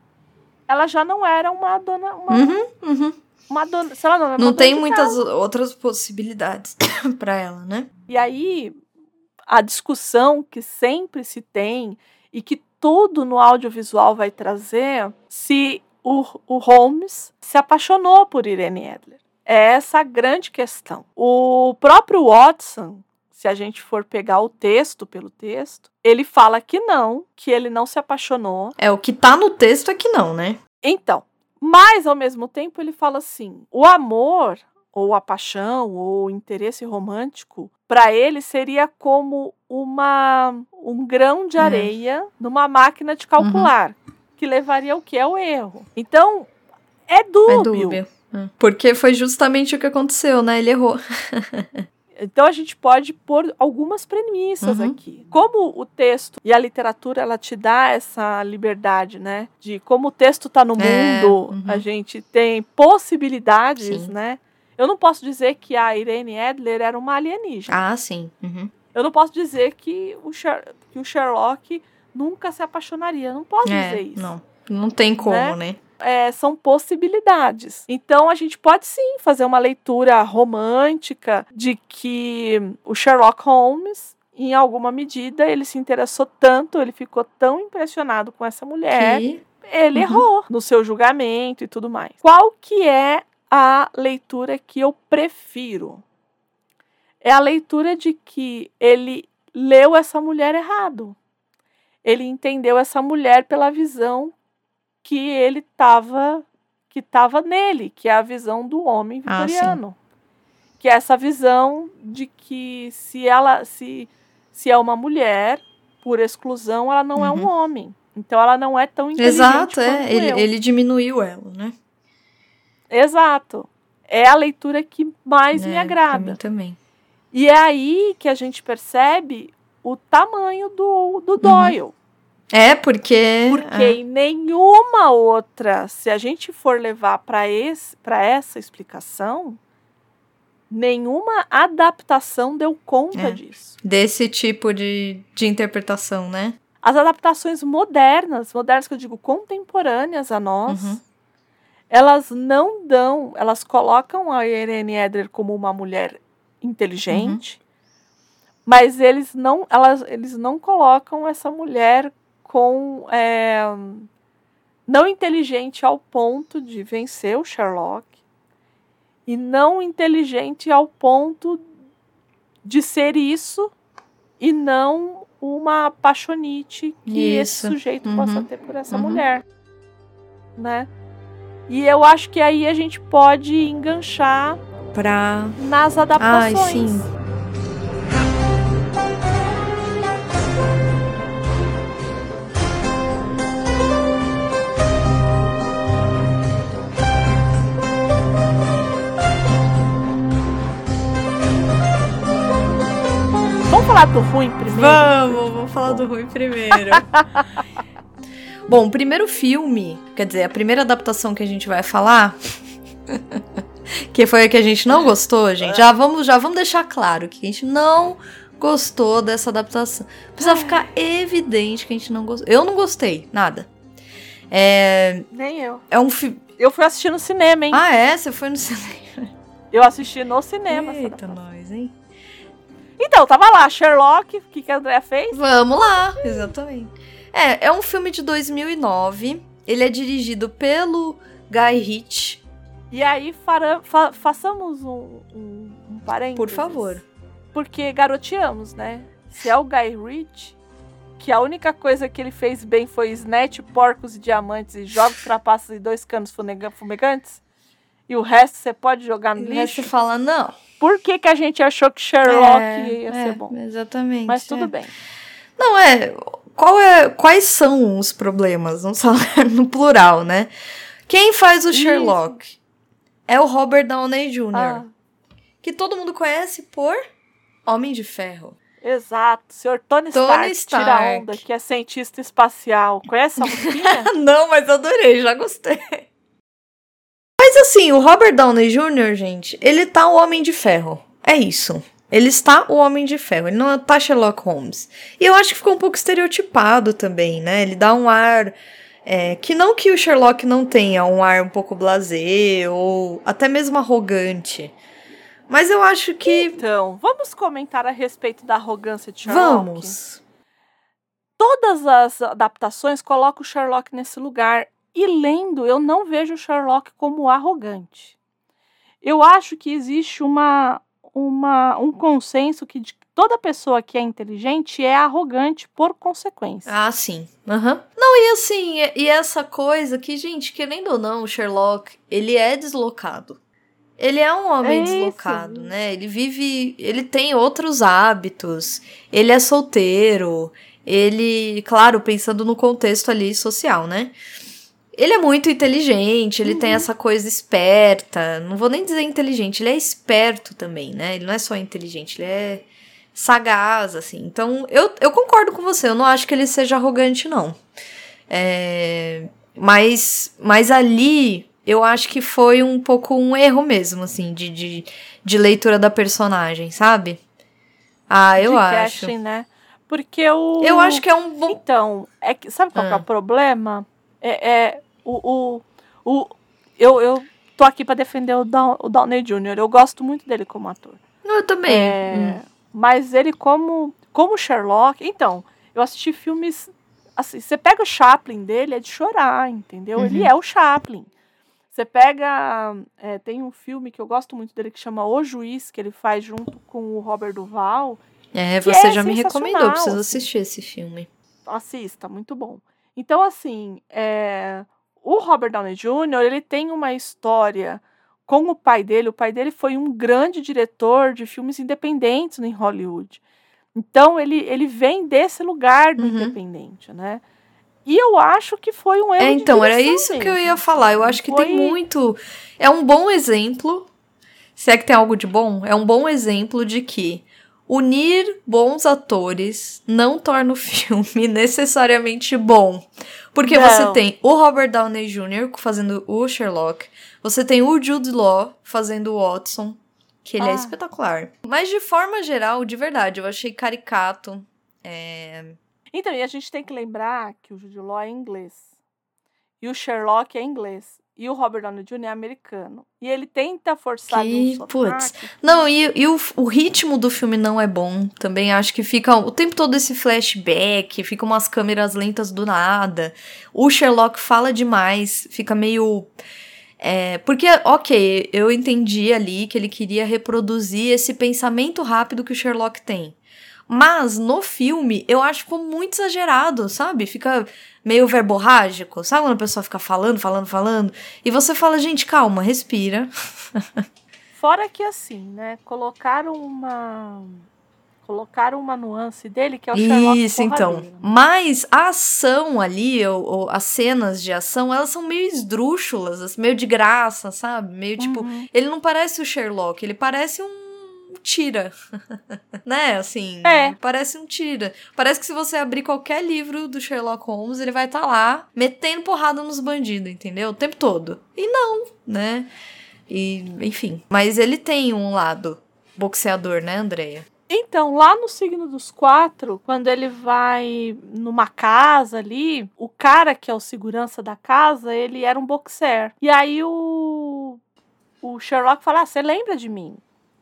ela já não era uma dona. Uma, Uhum, uhum. uma dona se ela não, uma Não tem muitas casa. outras possibilidades pra ela, né? E aí, a discussão que sempre se tem e que tudo no audiovisual vai trazer, se o, o Holmes se apaixonou por Irene Adler. É essa a grande questão. O próprio Watson, se a gente for pegar o texto pelo texto, ele fala que não, que ele não se apaixonou. É, o que tá no texto é que não, né? Então, mas ao mesmo tempo ele fala assim: o amor, ou a paixão, ou o interesse romântico, para ele seria como uma um grão de É. areia numa máquina de calcular, que levaria ao que? Ao erro. Então, é É dúbio. É. Porque foi justamente o que aconteceu, né? Ele errou. Então a gente pode pôr algumas premissas Uhum. aqui. Como o texto e a literatura ela te dá essa liberdade, né? De como o texto está no É, mundo, uhum. a gente tem possibilidades, Sim. né? Eu não posso dizer que a Irene Adler era uma alienígena. Ah, sim. Uhum. Eu não posso dizer que o, que o Sherlock nunca se apaixonaria. Eu não posso É, dizer isso. não. Não tem como, Né? né? É, são possibilidades. Então a gente pode sim fazer uma leitura romântica de que o Sherlock Holmes, em alguma medida, ele se interessou tanto, ele ficou tão impressionado com essa mulher, Que- ele Uhum. errou no seu julgamento e tudo mais. Qual que é a leitura que eu prefiro? É a leitura de que ele leu essa mulher errado. Ele entendeu essa mulher pela visão que ele estava que estava nele, que é a visão do homem Ah, vitoriano. que é essa visão de que se ela se se é uma mulher por exclusão, ela não é um homem. Então ela não é tão inteligente Uhum. Exato, é. Ele, ele diminuiu ela, né? Exato. É a leitura que mais É, me agrada. também. E é aí que a gente percebe o tamanho do, Uhum. do Doyle. É, porque. Porque é. em nenhuma outra, se a gente for levar para essa explicação, nenhuma adaptação deu conta É. disso. desse tipo de, de interpretação, né? As adaptações modernas, modernas que eu digo contemporâneas a nós, Uhum. elas não dão, elas colocam a Irene Adler como uma mulher inteligente, mas eles não, elas, eles não colocam essa mulher com é, não inteligente ao ponto de vencer o Sherlock e não inteligente ao ponto de ser isso e não uma apaixonite que esse Isso. sujeito Uhum. possa ter por essa Uhum. mulher, né? E eu acho que aí a gente pode enganchar Pra. nas Ai, adaptações. sim. Falar do ruim primeiro? Vamos, vamos falar do ruim primeiro. Bom, o primeiro filme, quer dizer, a primeira adaptação que a gente vai falar, que foi a que a gente não gostou, gente. Já vamos, já vamos deixar claro que a gente não gostou dessa adaptação. Precisa ficar evidente que a gente não gostou. Eu não gostei, nada. É, Nem eu. é um filme. Eu fui assistir no cinema, hein? Ah, é? Você foi no cinema? Eu assisti no cinema. Eita, nós, hein? Então, tava lá, Sherlock, o que, que a Andrea fez? Vamos lá, exatamente. É, é um filme de 2009. Ele é dirigido pelo Guy Ritchie. E aí fara- fa- façamos um, um, um parênteses. Por favor. Porque garoteamos, né? Se é o Guy Ritchie, que a única coisa que ele fez bem foi snatch, porcos e diamantes e jogos trapaças e dois canos fumegantes, e o resto você pode jogar no E lixo, você fala, não. Por que, que a gente achou que Sherlock é, ia é, ser bom? Exatamente. Mas tudo é. bem. Não, é. qual é, quais são os problemas? Vamos falar no plural, né? Quem faz o Isso. Sherlock? É o Robert Downey Jr., Ah, que todo mundo conhece por Homem de Ferro. exato. Senhor Tony, Tony Stark, tira Stark. onda, que é cientista espacial. Conhece essa musiquinha? Não, mas adorei, já gostei. Mas assim, o Robert Downey Jr., gente, ele tá o Homem de Ferro. É isso. Ele está o Homem de Ferro, ele não tá Sherlock Holmes. E eu acho que ficou um pouco estereotipado também, né? Ele dá um ar. é, que não que o Sherlock não tenha um ar um pouco blasé ou até mesmo arrogante. Mas eu acho que. Então, vamos comentar a respeito da arrogância de Sherlock? Vamos. Todas as adaptações colocam o Sherlock nesse lugar. E lendo, eu não vejo o Sherlock como arrogante. Eu acho que existe uma, uma, um consenso que de- toda pessoa que é inteligente é arrogante por consequência. Ah, sim. Aham. Não, e assim, e, essa coisa que, gente, querendo ou não, o Sherlock, ele é deslocado. Ele é um homem É isso. deslocado, né? Ele vive. Ele tem outros hábitos. Ele é solteiro. Ele, claro, pensando no contexto ali social, né? Ele é muito inteligente, ele tem essa coisa esperta. Não vou nem dizer inteligente, ele é esperto também, né? Ele não é só inteligente, ele é sagaz, assim. Então, eu, eu concordo com você, eu não acho que ele seja arrogante, não. É, mas, mas ali, eu acho que foi um pouco um erro mesmo, assim, de, de, de leitura da personagem, sabe? Ah, eu de acho. casting, né? Porque o. Eu acho que é um bom. Então, é que, sabe qual que é Ah. o problema? É, é o, o, o eu, eu tô aqui pra defender o, Down, o Downey Jr. Eu gosto muito dele como ator. Eu também. É, Hum. Mas ele como como Sherlock, então, eu assisti filmes assim, você pega o Chaplin dele é de chorar, entendeu? Ele Uhum. é o Chaplin. Você pega, é, tem um filme que eu gosto muito dele que chama O Juiz, que ele faz junto com o Robert Duval. É, você é já me recomendou, preciso assim. assistir esse filme. assista, muito bom. Então, assim, é, o Robert Downey Jr., ele tem uma história com o pai dele. O pai dele foi um grande diretor de filmes independentes em Hollywood. Então, ele, ele vem desse lugar do Uhum. independente, né? E eu acho que foi um erro É, então, era isso que eu mesmo, ia falar. Eu assim. acho que Foi- tem muito. É um bom exemplo. Se é que tem algo de bom, é um bom exemplo de que unir bons atores não torna o filme necessariamente bom. Porque você Não. tem o Robert Downey Jr. fazendo o Sherlock, você tem o Jude Law fazendo o Watson, que ele é Ah. espetacular. Mas de forma geral, de verdade, eu achei caricato. É, Então, e a gente tem que lembrar que o Jude Law é inglês. E o Sherlock é inglês. E o Robert Downey Jr. é americano. E ele tenta forçar Que- um putz. Não, e, e o, o ritmo do filme não é bom. Também acho que fica o tempo todo esse flashback, fica umas câmeras lentas do nada. O Sherlock fala demais, fica meio. é, porque, ok, eu entendi ali que ele queria reproduzir esse pensamento rápido que o Sherlock tem. Mas no filme, eu acho que ficou muito exagerado, sabe? Fica meio verborrágico. Sabe quando a pessoa fica falando, falando, falando? E você fala, gente, calma, respira. Fora que assim, né? Colocaram uma. Colocaram uma nuance dele que é o Sherlock Isso, então. porradeiro. Mas a ação ali, ou, ou as cenas de ação, elas são meio esdrúxulas, assim, meio de graça, sabe? Meio tipo. Uhum. Ele não parece o Sherlock, ele parece um tira. né? Assim. É. Parece um tira. Parece que se você abrir qualquer livro do Sherlock Holmes, ele vai estar lá metendo porrada nos bandidos, entendeu? O tempo todo. E não, né? E, enfim. Mas ele tem um lado boxeador, né, Andreia? Então, lá no signo dos quatro, quando ele vai numa casa ali, o cara que é o segurança da casa, ele era um boxer. E aí o, o Sherlock fala: ah, você lembra de mim?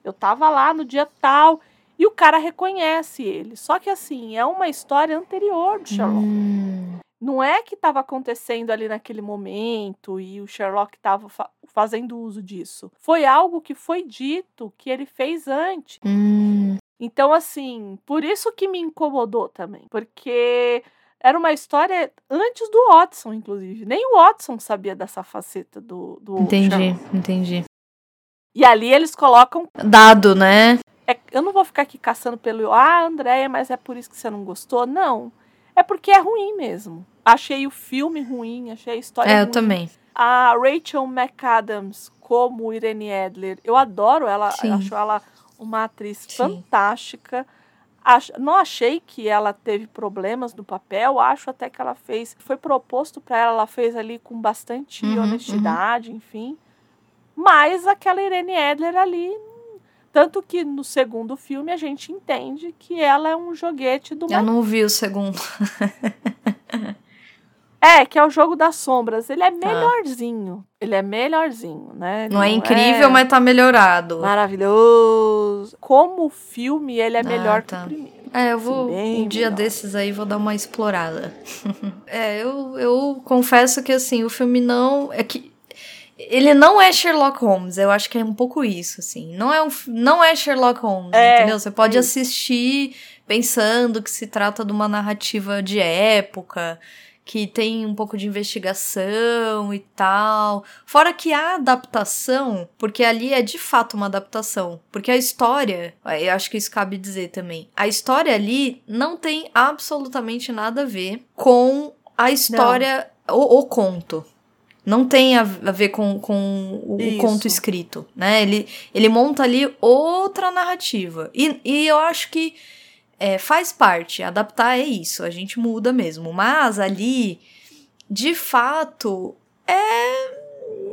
Eu tava lá no dia tal. E o cara reconhece ele. Só que assim, é uma história anterior do Sherlock. Hum. Não é que estava acontecendo ali naquele momento e o Sherlock estava fa- fazendo uso disso. Foi algo que foi dito que ele fez antes. Hum. Então, assim, por isso que me incomodou também. Porque era uma história antes do Watson, inclusive. Nem o Watson sabia dessa faceta do, do Entendi, Sherlock. entendi. E ali eles colocam. Dado, né? é- eu não vou ficar aqui caçando pelo. Ah, Andréia, mas é por isso que você não gostou. Não. é porque é ruim mesmo. Achei o filme ruim, achei a história É, ruim. eu também. A Rachel McAdams como Irene Adler, eu adoro ela, Sim. acho ela uma atriz Sim. fantástica. Não achei que ela teve problemas no papel, acho até que ela fez, foi proposto para ela, ela fez ali com bastante Uhum, honestidade, enfim. Mas aquela Irene Adler ali, tanto que no segundo filme a gente entende que ela é um joguete do Eu não vi o segundo. É, que é o jogo das sombras. Ele é melhorzinho. Ele é melhorzinho, né? Ele Não é incrível, mas tá melhorado. Maravilhoso. Como filme, ele é Ah, melhor tá. que o primeiro. É, eu vou. bem Um dia melhor. desses aí vou dar uma explorada. é, eu, eu confesso que assim, o filme não. É que. Ele não é Sherlock Holmes, eu acho que é um pouco isso, assim. Não é, um, não é Sherlock Holmes, É, entendeu? Você pode isso. assistir pensando que se trata de uma narrativa de época, que tem um pouco de investigação e tal. Fora que a adaptação, porque ali é de fato uma adaptação, porque a história, eu acho que isso cabe dizer também, a história ali não tem absolutamente nada a ver com a história, o, o conto. Não tem a, ver com, com o, o conto escrito, né? Ele, ele monta ali outra narrativa. E, e eu acho que é, faz parte, adaptar é isso, a gente muda mesmo. Mas ali, de fato, é.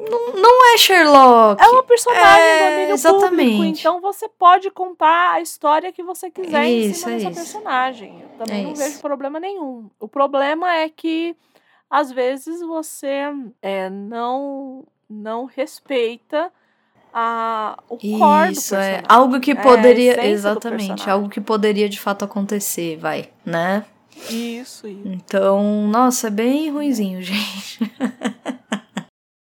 Não, não é Sherlock. É uma personagem É, do exatamente. público, então você pode contar a história que você quiser em Isso, cima é dessa isso. personagem. Eu também É não isso. vejo problema nenhum. O problema é que, às vezes, você é, não, não respeita a, o core Isso, é algo que É, poderia. do exatamente, algo que poderia de fato acontecer, vai, né? Isso, isso. Então, nossa, é bem ruinzinho, gente.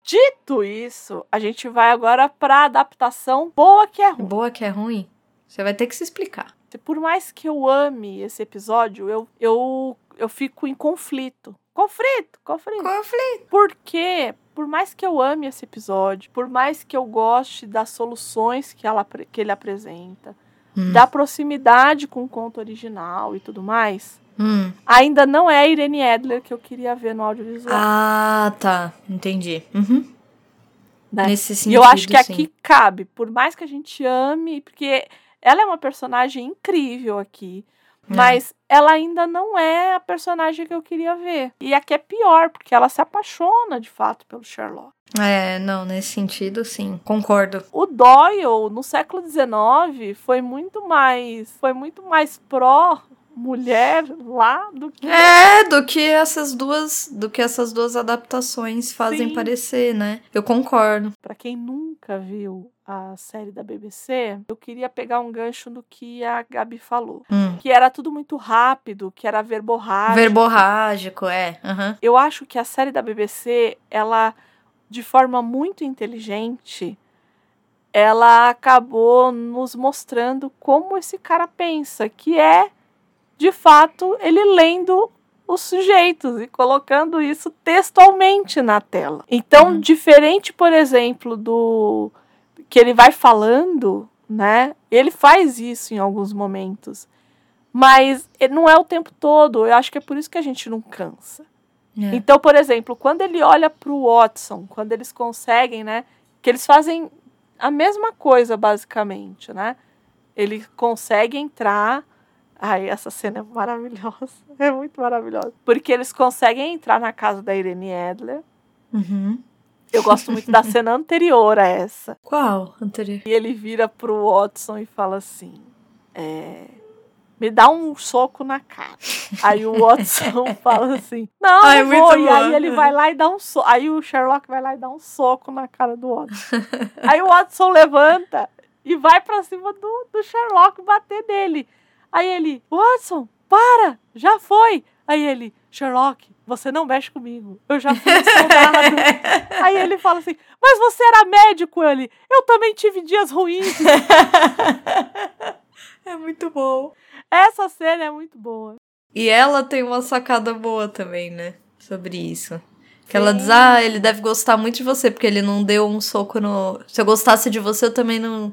Dito isso, a gente vai agora pra adaptação boa que é ruim. Boa que é ruim. Você vai ter que se explicar. Por mais que eu ame esse episódio, eu, eu, eu fico em conflito. Conflito, conflito. Conflito. Porque, por mais que eu ame esse episódio, por mais que eu goste das soluções que, ela, que ele apresenta, Hum. da proximidade com o conto original e tudo mais, Hum. ainda não é a Irene Adler que eu queria ver no audiovisual. Ah, tá. Entendi. Uhum. né? Nesse E sentido. eu acho que sim. aqui cabe, por mais que a gente ame, porque ela é uma personagem incrível aqui, É. mas ela ainda não é a personagem que eu queria ver. E aqui é pior, porque ela se apaixona de fato pelo Sherlock. É, não, nesse sentido, sim. Concordo. O Doyle, no século XIX, foi muito mais, foi muito mais pró mulher lá do que É, do que essas duas, do que essas duas adaptações fazem Sim. parecer, né? Eu concordo. Pra quem nunca viu a série da BBC, eu queria pegar um gancho do que a Gabi falou. Hum. Que era tudo muito rápido, que era verborrágico. Verborrágico, é. aham. Eu acho que a série da BBC, ela, de forma muito inteligente, ela acabou nos mostrando como esse cara pensa, que é, de fato, ele lendo os sujeitos e colocando isso textualmente na tela. Então, Uhum. diferente, por exemplo, do que ele vai falando, né? Ele faz isso em alguns momentos. Mas não é o tempo todo. Eu acho que é por isso que a gente não cansa. É. Então, por exemplo, quando ele olha pro Watson, quando eles conseguem, né? Que eles fazem a mesma coisa, basicamente, né? Ele consegue entrar. Ai, essa cena é maravilhosa. É muito maravilhosa. Porque eles conseguem entrar na casa da Irene Adler. Uhum. Eu gosto muito da cena anterior a essa. Qual? Anterior. E ele vira pro Watson e fala assim: é, Me dá um soco na cara. Aí o Watson fala assim: Não, Ai, não muito vou. E bom. aí ele vai lá e dá um soco. Aí o Sherlock vai lá e dá um soco na cara do Watson. aí o Watson levanta e vai pra cima do, do Sherlock bater nele. Aí ele: Watson, para, já foi. Aí ele: Sherlock, você não mexe comigo. Eu já fui soldado. Aí ele fala assim: Mas você era médico, ele. Eu também tive dias ruins. É muito bom. Essa cena é muito boa. E ela tem uma sacada boa também, né? Sobre isso. Que ela diz, ah, ele deve gostar muito de você, porque ele não deu um soco no. Se eu gostasse de você, eu também não,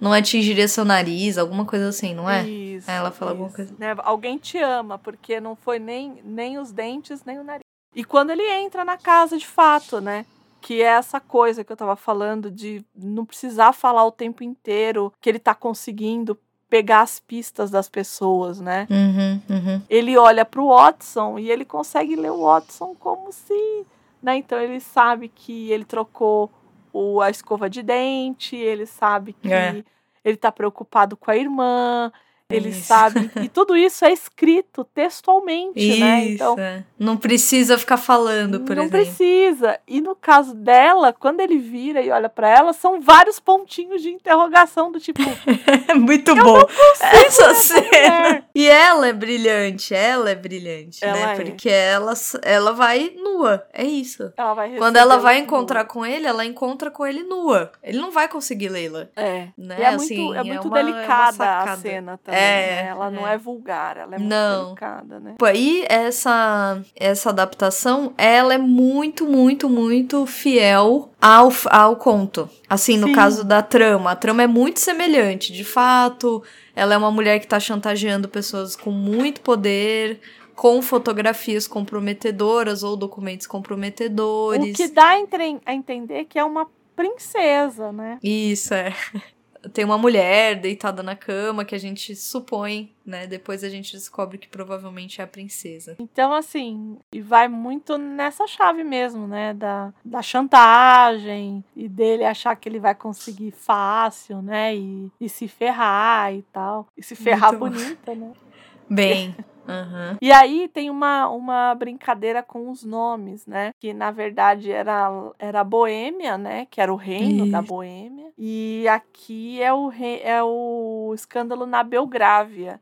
não atingiria seu nariz, alguma coisa assim, não é? Isso. Ela fala isso, alguma coisa. né? Alguém te ama, porque não foi nem, nem os dentes, nem o nariz. E quando ele entra na casa de fato, né? Que é essa coisa que eu tava falando de não precisar falar o tempo inteiro que ele tá conseguindo pegar as pistas das pessoas, né? Uhum, uhum. Ele olha pro Watson e ele consegue ler o Watson como se, né? Então ele sabe que ele trocou o, a escova de dente, ele sabe que É. ele tá preocupado com a irmã, ele Isso. sabe. E tudo isso é escrito textualmente, né? Isso. Então é. Não precisa ficar falando, por não exemplo. precisa. E no caso dela, quando ele vira e olha pra ela, são vários pontinhos de interrogação do tipo, É muito bom. Essa cena. E ela é brilhante, ela é brilhante, Ela né? é. Porque ela, ela vai nua, é isso. ela Quando ela vai encontrar com ele, ela encontra com ele nua. Ele não vai conseguir lê-la. É. Né? É Assim, muito, é muito uma- é uma delicada a sacada. cena também. É, né? Ela não é. é vulgar, ela é muito Não. delicada, né? E essa, essa adaptação, ela é muito, muito, muito fiel ao, ao conto. Assim, no Sim. caso da trama. A trama é muito semelhante. De fato, ela é uma mulher que tá chantageando pessoas com muito poder, com fotografias comprometedoras ou documentos comprometedores. O que dá a entender que é uma princesa, né? Isso, é. Tem uma mulher deitada na cama que a gente supõe, né? Depois a gente descobre que provavelmente é a princesa. Então, assim, e vai muito nessa chave mesmo, né? Da, da chantagem e dele achar que ele vai conseguir fácil, né? E, e se ferrar e tal. E se ferrar Muito bom. bonita, né? Bem. aham. E aí tem uma, uma brincadeira com os nomes, né? Que na verdade era, era a Boêmia, né? Que era o reino da Isso. Boêmia. E aqui é o, rei- é o escândalo na Belgrávia.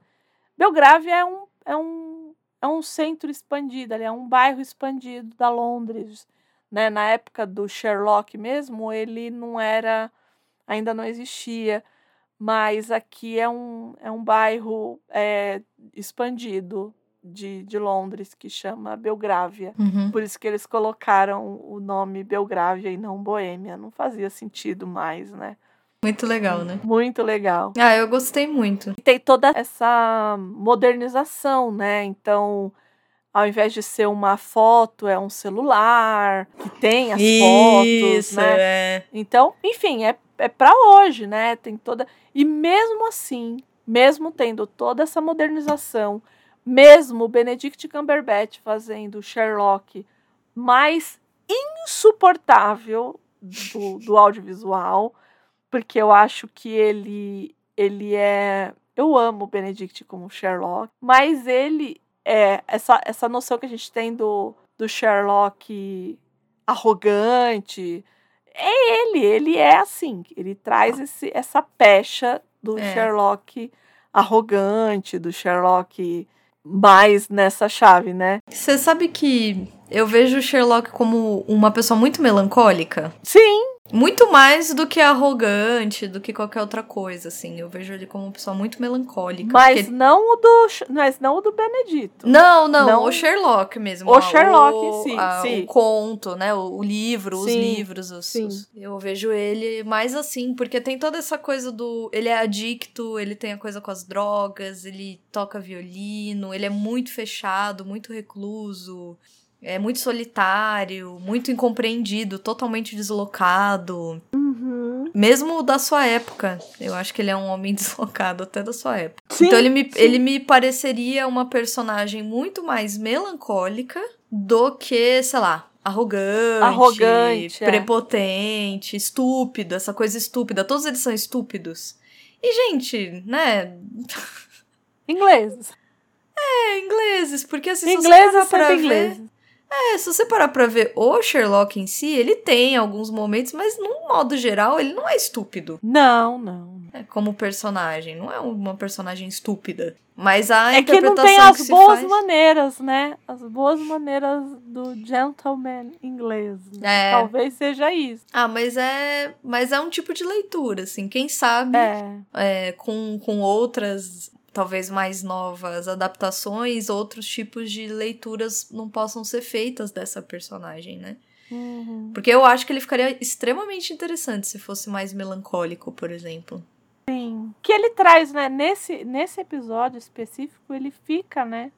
Belgrávia é um, é um, é um centro expandido, é um bairro expandido da Londres. Né? Na época do Sherlock mesmo, ele não era. ainda não existia. Mas aqui é um, é um bairro é, expandido de, de Londres que chama Belgrávia. Uhum. Por isso que eles colocaram o nome Belgrávia e não Boêmia. Não fazia sentido mais, né? Muito legal, né? Muito legal. Ah, eu gostei muito. E tem toda essa modernização, né? Então, ao invés de ser uma foto, é um celular que tem as fotos, Isso, né? é. Então, enfim, é, é para hoje, né? Tem toda. E mesmo assim, mesmo tendo toda essa modernização, mesmo o Benedict Cumberbatch fazendo Sherlock mais insuportável do, do audiovisual, porque eu acho que ele, ele é. Eu amo o Benedict como Sherlock, mas ele é essa, essa noção que a gente tem do, do Sherlock arrogante. É ele, ele é assim, ele traz esse, essa pecha do É. Sherlock arrogante, do Sherlock mais nessa chave, né? Você sabe que eu vejo o Sherlock como uma pessoa muito melancólica? Sim, Muito mais do que arrogante, do que qualquer outra coisa, assim. Eu vejo ele como uma pessoa muito melancólica. mas porque- não o do, mas não o do Benedito. Não, não, Não. o Sherlock mesmo. O ah, Sherlock em si, a- sim. O conto, né? O, o livro, os Sim, livros. os- sim. os- eu vejo ele mais assim, porque tem toda essa coisa do. Ele é adicto, ele tem a coisa com as drogas, ele toca violino, ele é muito fechado, muito recluso. É muito solitário, muito incompreendido, totalmente deslocado. Uhum. Mesmo da sua época. Eu acho que ele é um homem deslocado até da sua época. Sim, então ele me, sim. ele me pareceria uma personagem muito mais melancólica do que, sei lá, arrogante, Arrogante, é. prepotente, estúpido, essa coisa estúpida. Todos eles são estúpidos. E, gente, né? Ingleses. É ingleses, porque assim, Ingleses parar pra ver. ingleses. É, se você parar pra ver o Sherlock em si, ele tem alguns momentos, mas num modo geral, ele não é estúpido. Não, não. É, como personagem. Não é uma personagem estúpida. Mas a É que não interpretação tem as que boas faz... maneiras, né? As boas maneiras do gentleman inglês. né? É. Talvez seja isso. Ah, mas é, mas é um tipo de leitura, assim. Quem sabe É. é, com, com outras, talvez mais novas adaptações, outros tipos de leituras não possam ser feitas dessa personagem, né? Uhum. Porque eu acho que ele ficaria extremamente interessante se fosse mais melancólico, por exemplo. Sim. Que ele traz, né? Nesse, nesse episódio específico, ele fica, né?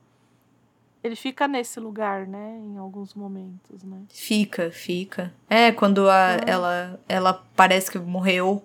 Ele fica nesse lugar, né? Em alguns momentos, né? Fica, fica. É, quando a, Ah. ela, ela parece que morreu,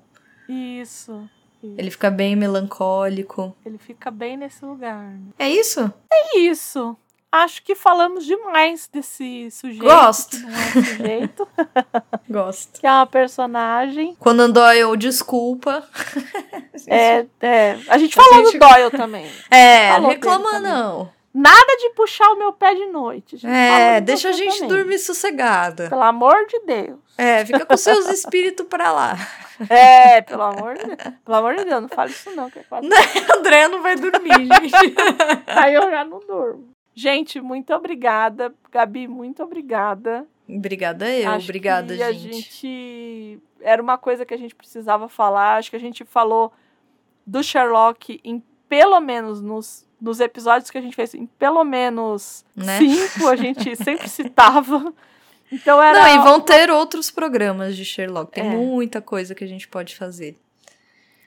Isso. Isso. ele fica bem melancólico. Ele fica bem nesse lugar. É isso? É isso. Acho que falamos demais desse sujeito. Gosto. Que não é sujeito, Gosto. que é uma personagem. Conan Doyle, desculpa. É, é. A gente A falou gente- do Doyle também. É, Falou reclama não. Nada de puxar o meu pé de noite. É, de deixa a gente também. dormir sossegada. Pelo amor de Deus. É, fica com seus espíritos pra lá. É, pelo amor de Deus. Pelo amor de Deus, não fale isso não, que é quase André não vai dormir, gente. Aí eu já não durmo. Gente, muito obrigada. Gabi, muito obrigada. Obrigada eu, Acho obrigada, que a gente. gente. Era uma coisa que a gente precisava falar. Acho que a gente falou do Sherlock em pelo menos nos, nos episódios que a gente fez, em pelo menos Né? cinco, a gente sempre citava. Então era. Não, e vão ter outros programas de Sherlock. Tem É. muita coisa que a gente pode fazer.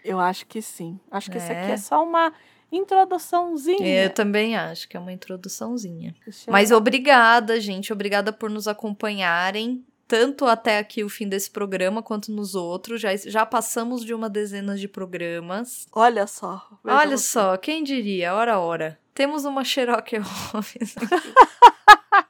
Eu acho que sim. Acho que isso aqui É. é só uma introduçãozinha. Eu também acho que é uma introduçãozinha. Mas obrigada, gente. Obrigada por nos acompanharem. Tanto até aqui o fim desse programa, quanto nos outros. Já, já passamos de uma dezena de programas. Olha só. Olha você. só, quem diria? Ora, ora. Temos uma Sherlock Holmes.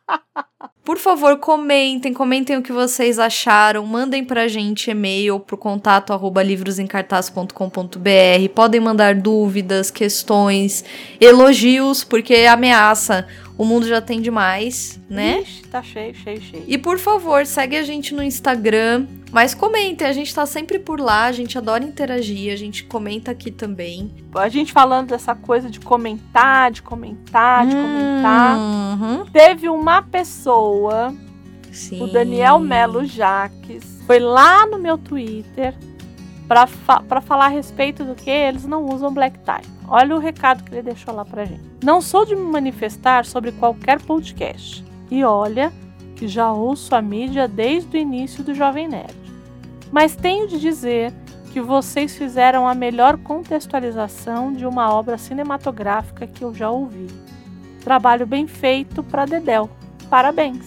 Por favor, comentem, comentem o que vocês acharam, mandem pra gente e-mail pro contato arroba livrosencartaz.com.br, podem mandar dúvidas, questões, elogios, porque ameaça, o mundo já tem demais, né? Ixi, tá cheio, cheio, cheio. E por favor, segue a gente no Instagram, mas comentem, a gente tá sempre por lá, a gente adora interagir, a gente comenta aqui também. A gente falando dessa coisa de comentar, de comentar, de comentar. Uhum. Teve uma pessoa, Sim. o Daniel Melo Jaques, foi lá no meu Twitter pra, fa falar a respeito do que eles não usam black tie. Olha o recado que ele deixou lá pra gente. Não sou de me manifestar sobre qualquer podcast. E olha que já ouço a mídia desde o início do Jovem Nerd. Mas tenho de dizer que vocês fizeram a melhor contextualização de uma obra cinematográfica que eu já ouvi. Trabalho bem feito para Dedel. Parabéns.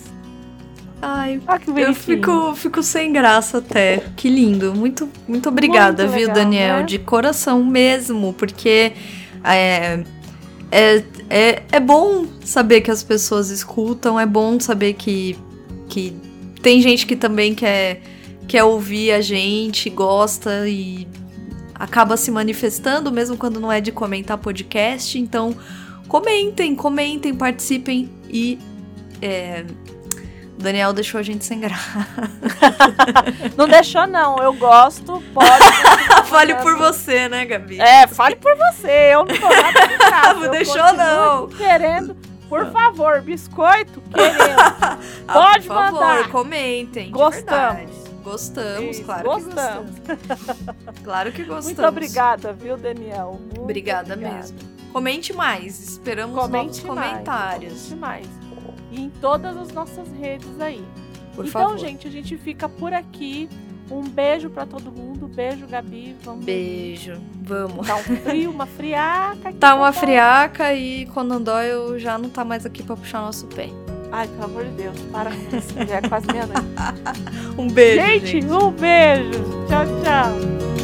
Ai, Ah, que eu fico, fico sem graça até. Que lindo. Muito, muito obrigada, Muito viu, legal, Daniel? né? De coração mesmo, porque é, é, é, é bom saber que as pessoas escutam, é bom saber que, que tem gente que também quer, quer ouvir a gente, gosta e acaba se manifestando, mesmo quando não é de comentar podcast. Então, comentem, comentem, participem e. É, o Daniel deixou a gente sem graça. Não deixou, não. Eu gosto. Pode. Fale por você, né, Gabi? É, fale por você. Eu não tô nada de graça. Não deixou, não. Querendo. Por favor, biscoito, querendo. Ah, Pode por favor, mandar. comentem. Gostamos. Gostamos, Isso, claro gostamos. que gostamos. Claro que gostamos. Muito obrigada, viu, Daniel? Muito Obrigada obrigada. mesmo. Comente mais. Esperamos Comente novos mais, comentários. comente mais. E em todas as nossas redes aí. Por então, favor. gente, a gente fica por aqui. Um beijo pra todo mundo. Beijo, Gabi. Vamos Beijo. Vamos. dar um frio, uma friaca. aqui Tá uma friaca e Conan Doyle já não tá mais aqui pra puxar nosso pé. Ai, pelo amor de Deus, para com isso. Já é quase meia-noite. Um beijo, gente, um beijo. Tchau, tchau.